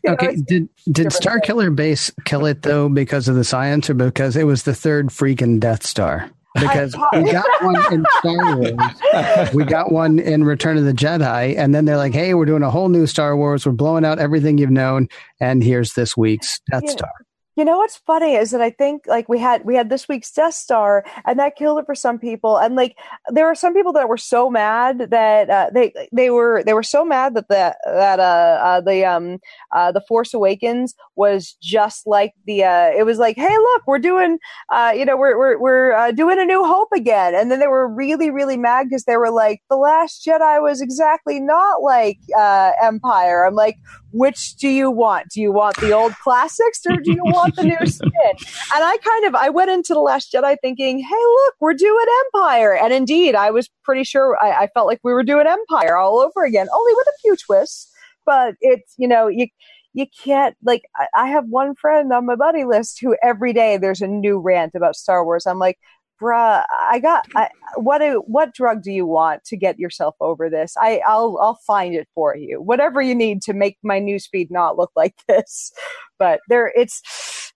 know, okay, did did Starkiller Base kill it though because of the science or because it was the third freaking Death Star? because we got one in Star Wars, we got one in Return of the Jedi, and then they're like, "Hey, we're doing a whole new Star Wars. We're blowing out everything you've known, and here's this week's Death yeah. Star." You know what's funny is that I think like we had we had this week's Death Star, and that killed it for some people. And like there were some people that were so mad that uh, they they were they were so mad that the that uh, uh the um uh the Force Awakens was just like the uh it was like hey look we're doing uh you know we're we're we're uh, doing a New Hope again, and then they were really really mad because they were like the Last Jedi was exactly not like uh Empire. I'm like which do you want? Do you want the old classics or do you want the new spin? And I kind of I went into the Last Jedi thinking, hey, look, we're doing Empire, and indeed, I was pretty sure I, I felt like we were doing Empire all over again, only with a few twists. But it's you know you you can't like I, I have one friend on my buddy list who every day there's a new rant about Star Wars. I'm like, bruh, I got I, what what drug do you want to get yourself over this? I I'll I'll find it for you. Whatever you need to make my newsfeed not look like this. But there it's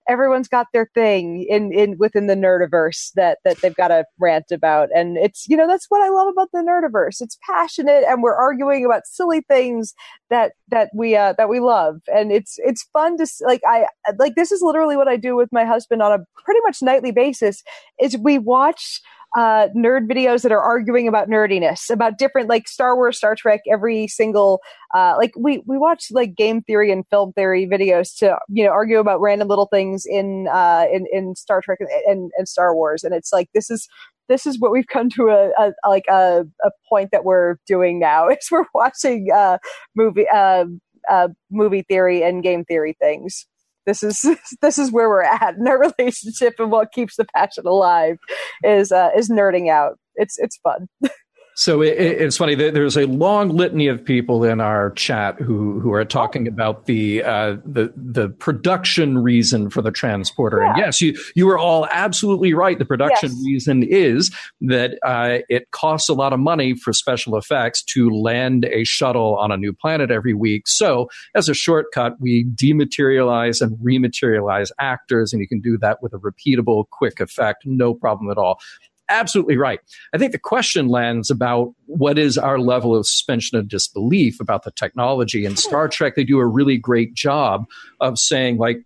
everyone's got their thing in in within the nerdiverse that that they've got to rant about. And it's you know that's what i love about the nerdiverse. It's passionate and we're arguing about silly things that that we uh that we love. And it's it's fun to like i like this is literally what i do with my husband on a pretty much nightly basis is we watch uh, nerd videos that are arguing about nerdiness, about different like Star Wars, Star Trek, every single uh, like we we watch like game theory and film theory videos to you know argue about random little things in uh, in in Star Trek and, and Star Wars, and it's like this is this is what we've come to a, a like a, a point that we're doing now is we're watching uh, movie uh, uh, movie theory and game theory things this is this is where we're at in our relationship and what keeps the passion alive is uh, is nerding out. It's it's fun So it, it's funny. There's a long litany of people in our chat who who are talking about the uh, the the production reason for the transporter. Yeah. And yes, you you are all absolutely right. The production yes. reason is that uh, it costs a lot of money for special effects to land a shuttle on a new planet every week. So as a shortcut, we dematerialize and rematerialize actors, and you can do that with a repeatable, quick effect, no problem at all absolutely right. I think the question lands about what is our level of suspension of disbelief about the technology. In Star Trek, they do a really great job of saying, like,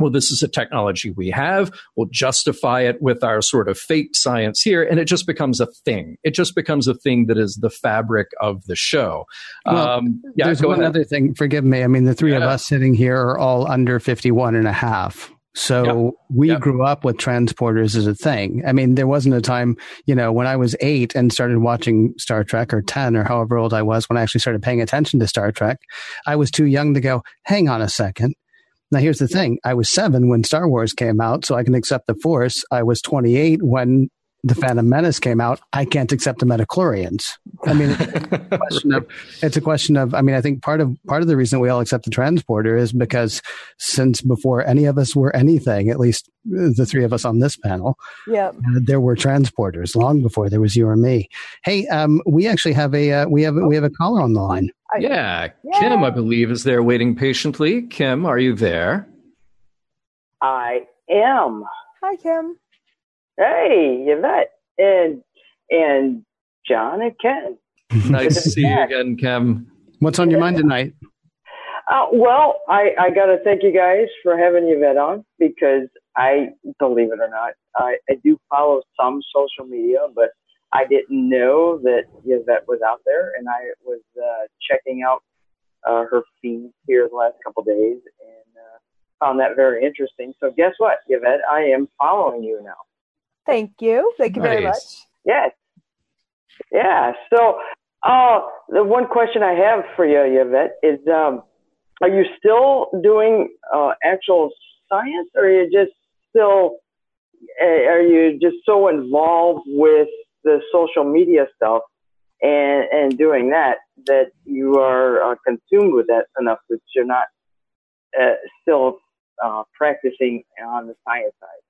well, this is a technology we have. We'll justify it with our sort of fake science here. And it just becomes a thing. It just becomes a thing that is the fabric of the show. Well, um, yeah, there's one ahead. other thing. Forgive me. I mean, the three yeah. of us sitting here are all under 51 and a half. So yep. we yep. grew up with transporters as a thing. I mean, there wasn't a time, you know, when I was eight and started watching Star Trek or 10 or however old I was when I actually started paying attention to Star Trek. I was too young to go, hang on a second. Now, here's the thing. I was seven when Star Wars came out, so I can accept the Force. I was 28 when the Phantom Menace came out, I can't accept the midi-chlorians. I mean, it's a question of, it's a question of, I mean, I think part of, part of the reason we all accept the transporter is because since before any of us were anything, at least the three of us on this panel, yeah, uh, there were transporters long before there was you or me. Hey, um, we actually have a, uh, we have, we have a caller on the line. Yeah. yeah. Kim, I believe, is there waiting patiently. Kim, are you there? I am. Hi, Kim. Hey, Yvette and and John and Ken. nice to see you again, Kim. What's on your mind tonight? Uh, well, I, I got to thank you guys for having Yvette on because I, believe it or not, I, I do follow some social media, but I didn't know that Yvette was out there, and I was uh, checking out uh, her feed here the last couple days and uh, found that very interesting. So guess what, Yvette? I am following you now. Thank you. Thank you nice. very much. Yes. Yeah. So, uh, the one question I have for you, Yvette, is um, are you still doing uh, actual science or are you just still, uh, are you just so involved with the social media stuff and, and doing that that you are uh, consumed with that enough that you're not uh, still uh, practicing on the science side?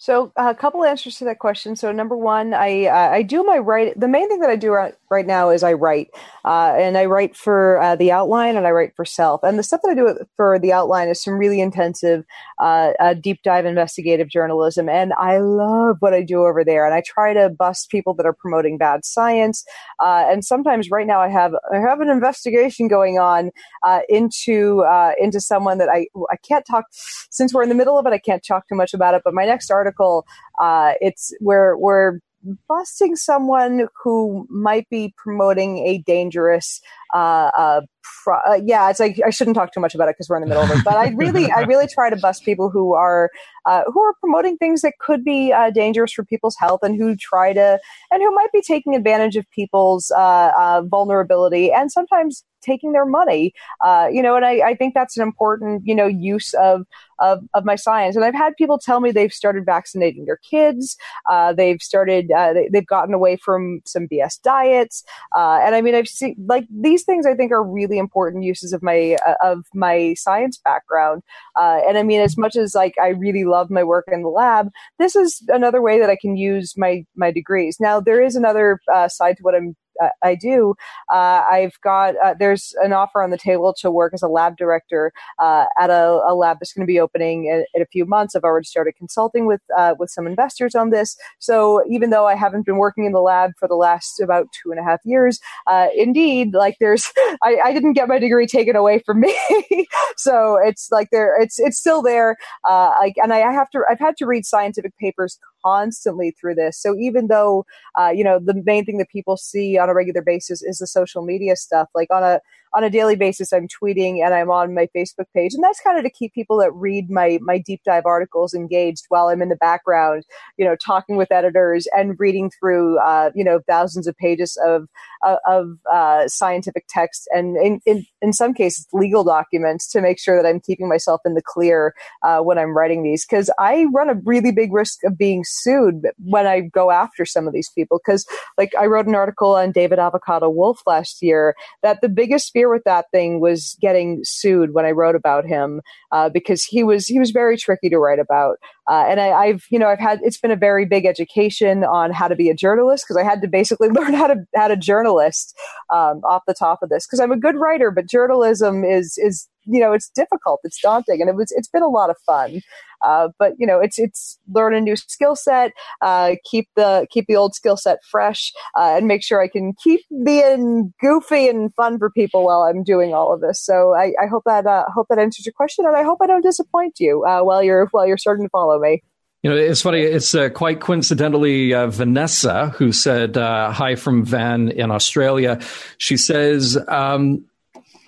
So a couple answers to that question. So number one, I uh, I do my write. The main thing that I do right, right now is I write, uh, and I write for uh, the outline and I write for self. And the stuff that I do for the outline is some really intensive, uh, deep dive investigative journalism, and I love what I do over there. And I try to bust people that are promoting bad science. Uh, and sometimes right now I have I have an investigation going on uh, into into someone that I I can't talk since we're in the middle of it. I can't talk too much about it. But my next article article, uh, it's where we're busting someone who might be promoting a dangerous uh, uh, pro- uh, yeah it's like i shouldn't talk too much about it because we're in the middle of it but i really i really try to bust people who are uh, who are promoting things that could be uh, dangerous for people's health and who try to and who might be taking advantage of people's uh, vulnerability and sometimes taking their money. Uh, you know, and I, I, think that's an important, you know, use of, of, of my science. And I've had people tell me they've started vaccinating their kids. Uh, they've started, uh, they, have gotten away from some BS diets. Uh, and I mean, I've seen like these things. I think are really important uses of my uh, of my science background. Uh, and I mean, as much as like I really love my work in the lab, this is another way that I can use my my degrees. Now, there is another side to what I'm I do. Uh, I've got uh, there's an offer on the table to work as a lab director uh, at a, a, lab that's going to be opening in, in, a few months. I've already started consulting with uh, with some investors on this. So even though I haven't been working in the lab for the last about two and a half years, uh, indeed, like there's I, I, didn't get my degree taken away from me, so it's like there it's it's still there. Uh, like and I have to I've had to read scientific papers constantly through this. So even though you know the main thing that people see on a regular basis is the social media stuff. Like on a on a daily basis, I'm tweeting and I'm on my Facebook page, and that's kind of to keep people that read my my deep dive articles engaged while I'm in the background, you know, talking with editors and reading through, uh, you know, thousands of pages of uh, of uh, scientific text and in, in in some cases legal documents to make sure that I'm keeping myself in the clear uh, when I'm writing these because I run a really big risk of being sued when I go after some of these people because like I wrote an article on David Avocado Wolfe last year that the biggest fear with that thing was getting sued when I wrote about him uh, because he was he was very tricky to write about. Uh, and I, have you know I've had it's been a very big education on how to be a journalist because I had to basically learn how to how to journalist um, off the top of this. Because I'm a good writer, but journalism is is you know it's difficult. It's daunting and it was it's been a lot of fun. Uh, but you know it's it's learn a new skill set uh, keep the keep the old skill set fresh uh, and make sure i can keep being goofy and fun for people while i'm doing all of this. So i, I hope that uh, hope that answers your question and i hope i don't disappoint you uh, while you're while you're starting to follow me you know, it's funny. It's uh, quite coincidentally uh, Vanessa who said uh, hi from Van in Australia. She says, um,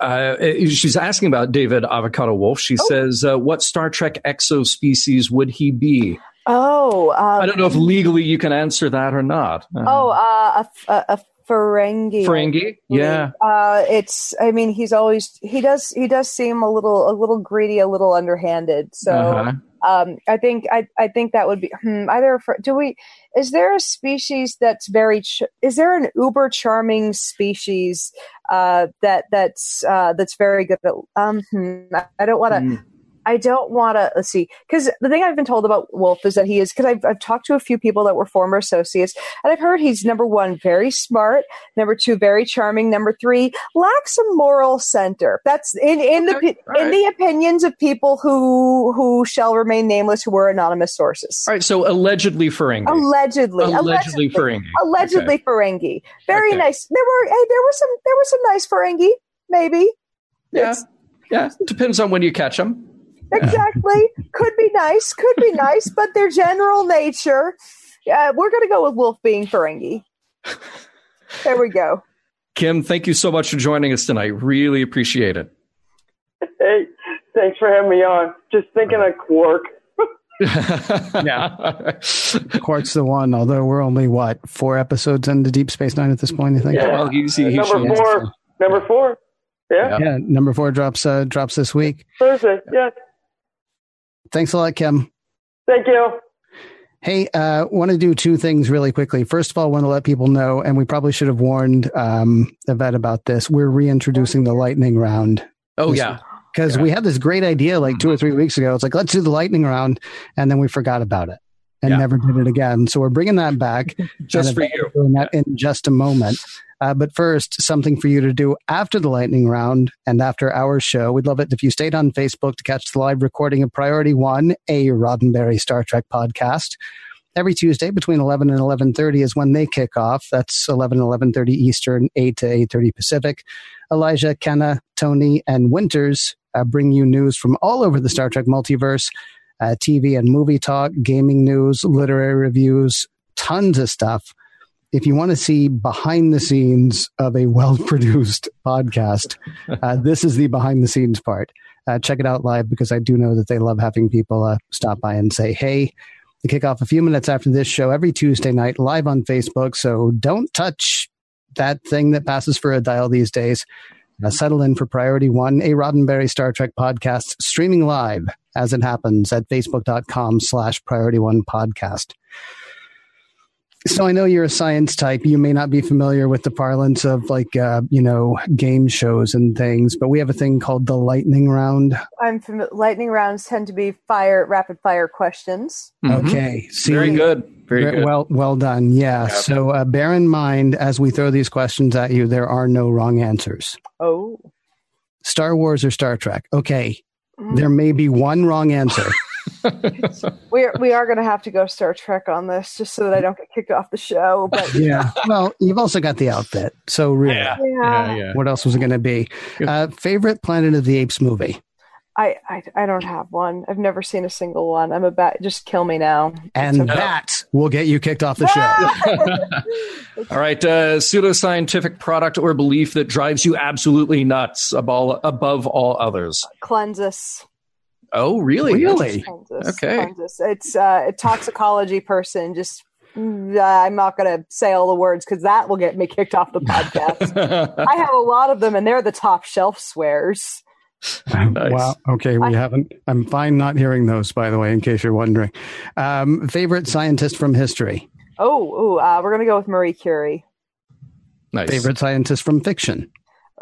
uh, she's asking about David Avocado Wolfe. She oh. says, uh, "What Star Trek exospecies would he be?" Oh, um, I don't know if legally you can answer that or not. Uh, oh, uh, a, a Ferengi. Ferengi, yeah. Uh, it's. I mean, he's always he does he does seem a little a little greedy, a little underhanded. So uh-huh. um, I think I I think that would be hmm, either. For, do we? Is there a species that's very? Ch- is there an uber charming species uh, that that's uh, that's very good at? Um, hmm, I don't want to. Mm. I don't want to, let's see, because the thing I've been told about Wolfe is that he is, because I've, I've talked to a few people that were former associates, and I've heard he's number one, very smart, number two, very charming, number three, lacks a moral center. That's in, in the, in the opinions of people who, who shall remain nameless, who were anonymous sources. All right. So allegedly Ferengi. Allegedly. Allegedly, allegedly Ferengi. Allegedly okay. Ferengi. Very okay. nice. There were, hey, there were some, there were some nice Ferengi, maybe. Yeah. It's, yeah. Depends on when you catch them. Exactly. could be nice, could be nice, but their general nature. Yeah, we're going to go with wolf being Ferengi. There we go. Kim, thank you so much for joining us tonight. Really appreciate it. Hey, thanks for having me on. Just thinking of Quark. yeah. Quark's the one, although we're only, what, four episodes into Deep Space Nine at this point, I think? Yeah. Well, he's, he, number four. Number four. Yeah. Yeah. Number four drops uh, drops this week. Thursday. Yeah. Thanks a lot, Kim. Thank you. Hey, uh, want to do two things really quickly. First of all, I want to let people know, and we probably should have warned um, Yvette about this. We're reintroducing the lightning round. Oh yeah, because yeah. we had this great idea like two or three weeks ago. It's like let's do the lightning round, and then we forgot about it. and Yeah. never did it again. So we're bringing that back. Just for you. be that in just a moment. Uh, but first, something for you to do after the lightning round and after our show. We'd love it if you stayed on Facebook to catch the live recording of Priority One, a Roddenberry Star Trek podcast. Every Tuesday between 11 and 11.30 is when they kick off. That's 11 11.30 Eastern, 8 to 8.30 Pacific. Elijah, Kenna, Tony, and Winters uh, bring you news from all over the Star Trek multiverse, uh, TV and movie talk, gaming news, literary reviews, tons of stuff. If you want to see behind the scenes of a well produced podcast, uh, this is the behind the scenes part. Uh, check it out live because I do know that they love having people uh, stop by and say, hey, they kick off a few minutes after this show every Tuesday night live on Facebook. So don't touch that thing that passes for a dial these days. Uh, settle in for Priority One, a Roddenberry Star Trek podcast streaming live as it happens at facebook.com slash Priority One podcast. So I know you're a science type. You may not be familiar with the parlance of like, uh, you know, game shows and things, but we have a thing called the lightning round. I'm fam- lightning rounds tend to be fire rapid fire questions. Mhm. Okay. See, Very good. Very Very good. Well, well done. Yeah. Yeah. So uh, bear in mind as we throw these questions at you, there are no wrong answers. Oh, Star Wars or Star Trek? Okay. Mm. There may be one wrong answer. we are we are going to have to go Star Trek on this just so that I don't get kicked off the show. But yeah. Well, you've also got the outfit. So really, Yeah. yeah, Yeah, yeah. what else was it going to be? Uh, favorite Planet of the Apes movie? I, I I don't have one. I've never seen a single one. I'm about just kill me now. And okay. that will get you kicked off the show. All right, uh, pseudoscientific product or belief that drives you absolutely nuts above, above all others. cleanse us. Oh, really? Really? Cleanse. Okay. Cleanse us. It's uh, a toxicology person. Just mm, uh, I'm not going to say all the words because that will get me kicked off the podcast. I have a lot of them, and they're the top shelf swears. Nice. Wow. Okay. We I- haven't. I'm fine not hearing those, by the way, in case you're wondering. Um, favorite scientist from history? Oh, ooh, uh, we're going to go with Marie Curie. nice. Favorite scientist from fiction?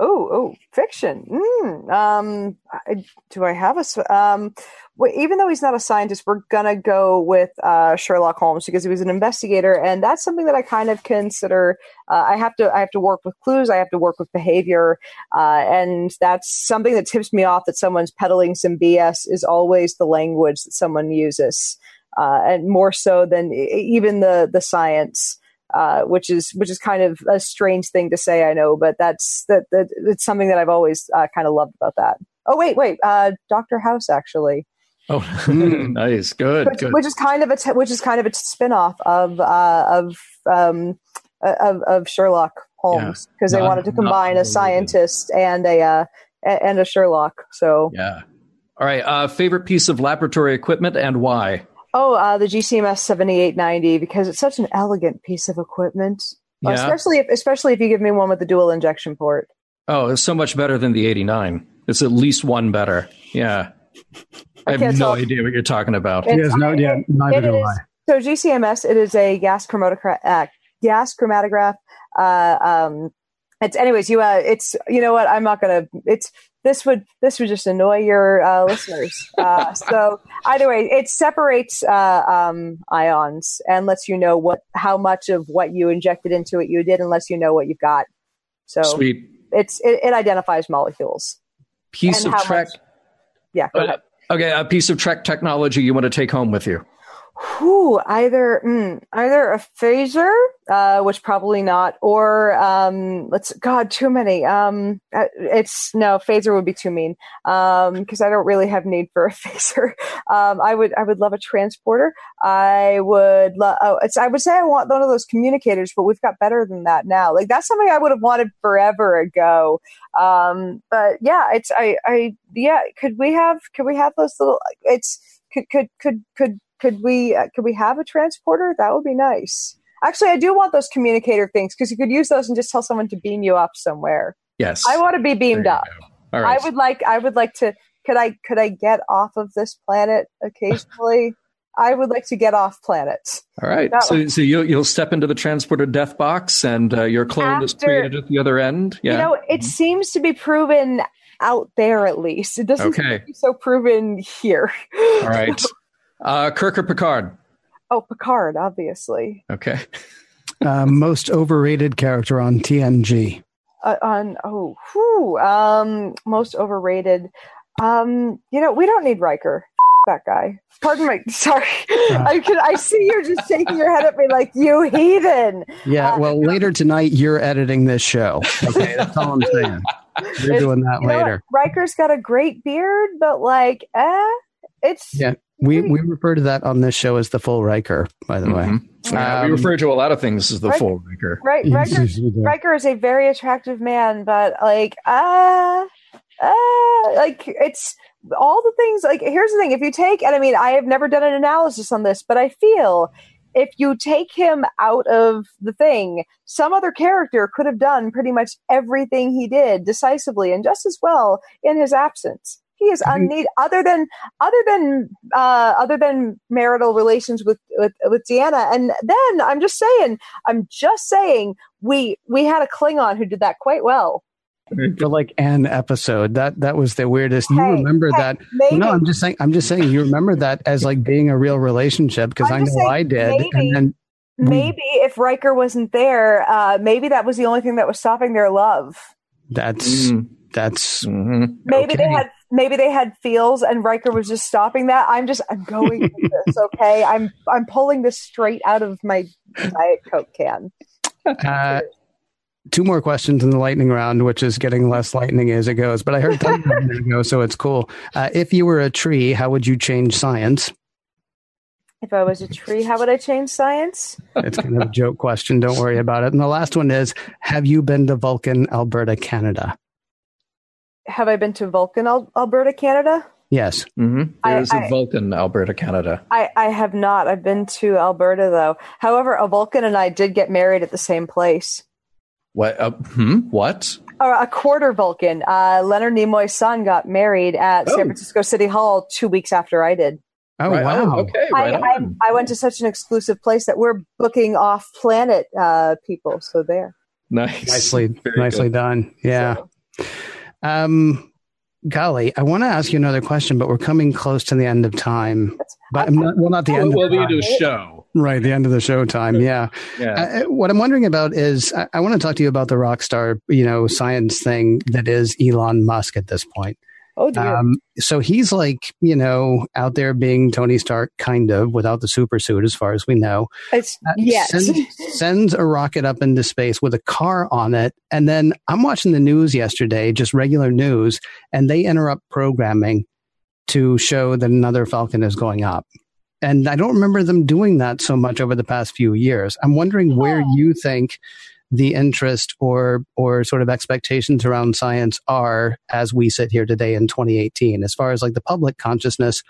Oh, oh, fiction. Mm, um, I, do I have a? Um, well, even though he's not a scientist, we're gonna go with uh, Sherlock Holmes because he was an investigator, and that's something that I kind of consider. Uh, I have to, I have to work with clues. I have to work with behavior, uh, and that's something that tips me off that someone's peddling some BS. Is always the language that someone uses, uh, and more so than even the the science uh, which is which is kind of a strange thing to say, I know, but that's that, that it's something that I've always uh, kind of loved about that. Oh wait, wait, uh, Doctor House actually, Oh, Hmm. nice. Good. which, Good. which is kind of a t- which is kind of a spin-off of uh, of um, uh, of of Sherlock Holmes because they wanted to combine a scientist and a uh, and a Sherlock. So Yeah. All right. Uh, favorite piece of laboratory equipment and why? Oh, uh, the GCMS seventy eight ninety because it's such an elegant piece of equipment. Yeah. especially if especially if you give me one with the dual injection port. Oh, it's so much better than the 89. It's at least one better. Yeah. I have no tell. idea what you're talking about. It's- Yes, no, yeah, neither do I. So GCMS, it is a gas chromatograph. Uh, gas chromatograph. Uh, um, it's anyways. You. Uh, it's you know what? I'm not gonna. It's this would this would just annoy your uh, listeners. Uh, so either way, it separates uh, um, ions and lets you know what how much of what you injected into it you did, and lets you know what you've got. So Sweet. it's it, it identifies molecules. Piece and of how Trek. much- Yeah. Go Uh, ahead. okay, a piece of Trek technology you want to take home with you. Whew, either mm, either a phaser, uh, which probably not, or um, let's God, too many. Um, uh, it's no phaser would be too mean because I don't really have need for a phaser. Um, I would I would love a transporter. I would love. Oh, it's I would say I want one of those communicators, but we've got better than that now. Like that's something I would have wanted forever ago. Um, but yeah, it's I I yeah. Could we have could we have those little? It's could could could could could we uh, could we have a transporter? That would be nice. Actually, I do want those communicator things because you could use those and just tell someone to beam you up somewhere. Yes. I want to be beamed up. go. All right. I would like I would like to could I could I get off of this planet occasionally? I would like to get off planet. All right. So, so you'll, you'll step into the transporter death box and uh, your clone is created at the other end. Yeah. You know, it seems to be proven out there at least. It doesn't Okay. seem to be so proven here. All right. Uh, Kirk or Picard? Oh, Picard, obviously. Okay. Uh, most overrated character on TNG. Uh, on oh, whew, um, most overrated. Um, you know, we don't need Riker. that guy. Pardon my sorry. I can I see you're just shaking your head at me like you heathen. Yeah, Uh, well, later tonight you're editing this show. Okay, that's all I'm saying. You're doing that You later. Riker's got a great beard, but like, eh, it's Yeah. We we refer to that on this show as the full Riker, by the way. Mhm. Yeah, we Um, refer to a lot of things as the Right. full Riker. right. Riker, yes, we do. Riker is a very attractive man, but like, uh, uh, like it's all the things. Like, here's the thing: if you take, and I mean, I have never done an analysis on this, but I feel if you take him out of the thing, some other character could have done pretty much everything he did decisively and just as well in his absence. He is I unneeded, other than other than uh, other than marital relations with, with with Deanna. And then I'm just saying, I'm just saying, we we had a Klingon who did that quite well. For like an episode, that that was the weirdest. You remember hey, that? Maybe No, I'm just saying. I'm just saying. You remember that as like being a real relationship because I'm I just know saying I did. maybe. And then maybe if Riker wasn't there, uh, maybe that was the only thing that was stopping their love. that's Mm. that's Mhm. Maybe they had maybe they had feels and Riker was just stopping that. I'm just I'm going with this, okay? I'm I'm pulling this straight out of my Diet Coke can. uh, two more questions in the lightning round, which is getting less lightning as it goes. But I heard thunder so it's cool. Uh, if you were a tree, how would you change science? If I was a tree, how would I change science? It's kind of a joke question. Don't worry about it. And the last one is: Have you been to Vulcan, Alberta, Canada? Have I been to Vulcan, Alberta, Canada? Yes. Mhm. I- There's a I- Vulcan, Alberta, Canada. I, I have not. I've been to Alberta though. However, a Vulcan and I did get married at the same place. What? Uh, hmm? What? Or a quarter Vulcan. Uh, Leonard Nimoy's son got married at Oh. San Francisco City Hall two weeks after I did. Oh Right. wow. okay. I, Right I, on. I went to such an exclusive place that we're booking off planet uh, people. So there. nice. Nicely, Very nicely good. done. Yeah. So, Um, golly, I want to ask you another question, but we're coming close to the end of time. But I'm not, well, not the Well, end. we'll of into a show. Right, the end of the show time. Yeah. Yeah. Uh, what I'm wondering about is I, I want to talk to you about the rock star, you know, science thing that is Elon Musk at this point. Oh dear. Um, so he's like, you know, out there being Tony Stark, kind of, without the super suit, as far as we know. it's Uh, yes. Sends, sends a rocket up into space with a car on it. And then I'm watching the news yesterday, just regular news, and they interrupt programming to show that another Falcon is going up. And I don't remember them doing that so much over the past few years. I'm wondering where Oh. you think the interest or or sort of expectations around science are as we sit here today in 2018 as far as like the public consciousness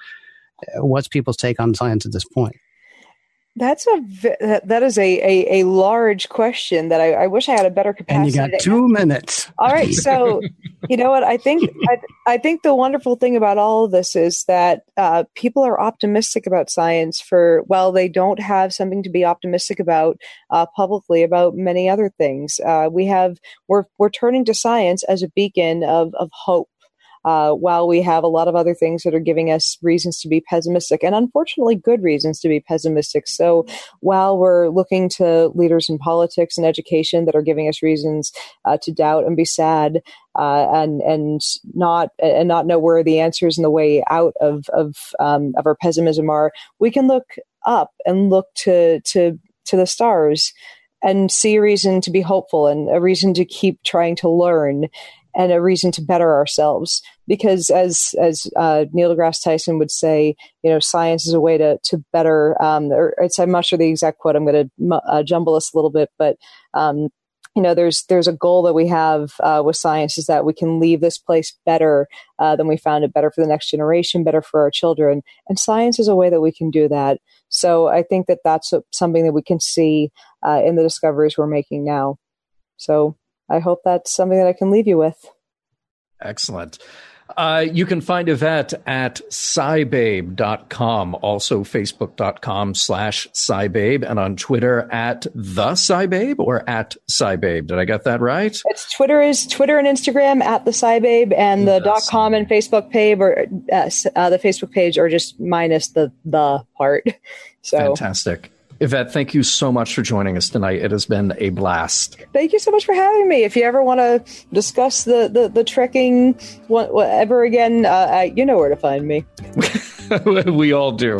what's people's take on science at this point That's a that is a, a, a large question that I, I wish I had a better capacity. and you got two minutes All right, so you know what I think. I, I think the wonderful thing about all of this is that uh, people are optimistic about science. For well, they don't have something to be optimistic about uh, publicly about many other things. Uh, we have we're we're turning to science as a beacon of of hope. Uh, while we have a lot of other things that are giving us reasons to be pessimistic, and unfortunately, good reasons to be pessimistic. So, while we're looking to leaders in politics and education that are giving us reasons uh, to doubt and be sad uh, and and not and not know where the answers and the way out of of um, of our pessimism are, we can look up and look to to to the stars and see a reason to be hopeful and a reason to keep trying to learn and a reason to better ourselves because as as uh, Neil deGrasse Tyson would say, you know, science is a way to to better. Um, or it's I'm not sure the exact quote. I'm going to uh, jumble this a little bit, but um, you know, there's there's a goal that we have uh, with science is that we can leave this place better uh, than we found it, better for the next generation, better for our children, and science is a way that we can do that. So I think that that's something that we can see uh, in the discoveries we're making now. So I hope that's something that I can leave you with. Excellent. Uh, you can find Yvette at scibabe.com, also facebook.com slash scibabe, and on Twitter at the scibabe or at scibabe. Did I get that right? It's Twitter is Twitter and Instagram at the scibabe, and the dot com and Facebook page or uh, uh, the Facebook page are just minus the the part. So fantastic. Yvette, thank you so much for joining us tonight. It has been a blast. Thank you so much for having me. If you ever want to discuss the, the, the trekking whatever again, uh, you know where to find me. we all do.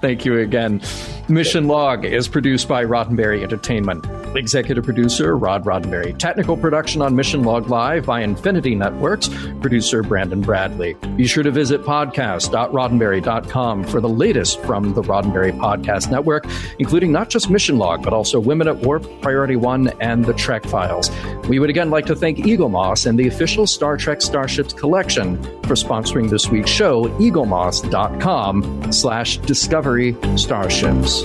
Thank you again. Mission Log is produced by Roddenberry Entertainment. Executive producer Rod Roddenberry. Technical production on Mission Log Live by Infinity Networks. Producer Brandon Bradley. Be sure to visit podcast.roddenberry.com for the latest from the Roddenberry Podcast Network, including not just Mission Log, but also Women at Warp, Priority One, and the Trek Files. We would again like to thank Eaglemoss and the official Star Trek Starships collection for sponsoring this week's show, eaglemoss.com slash discovery starships.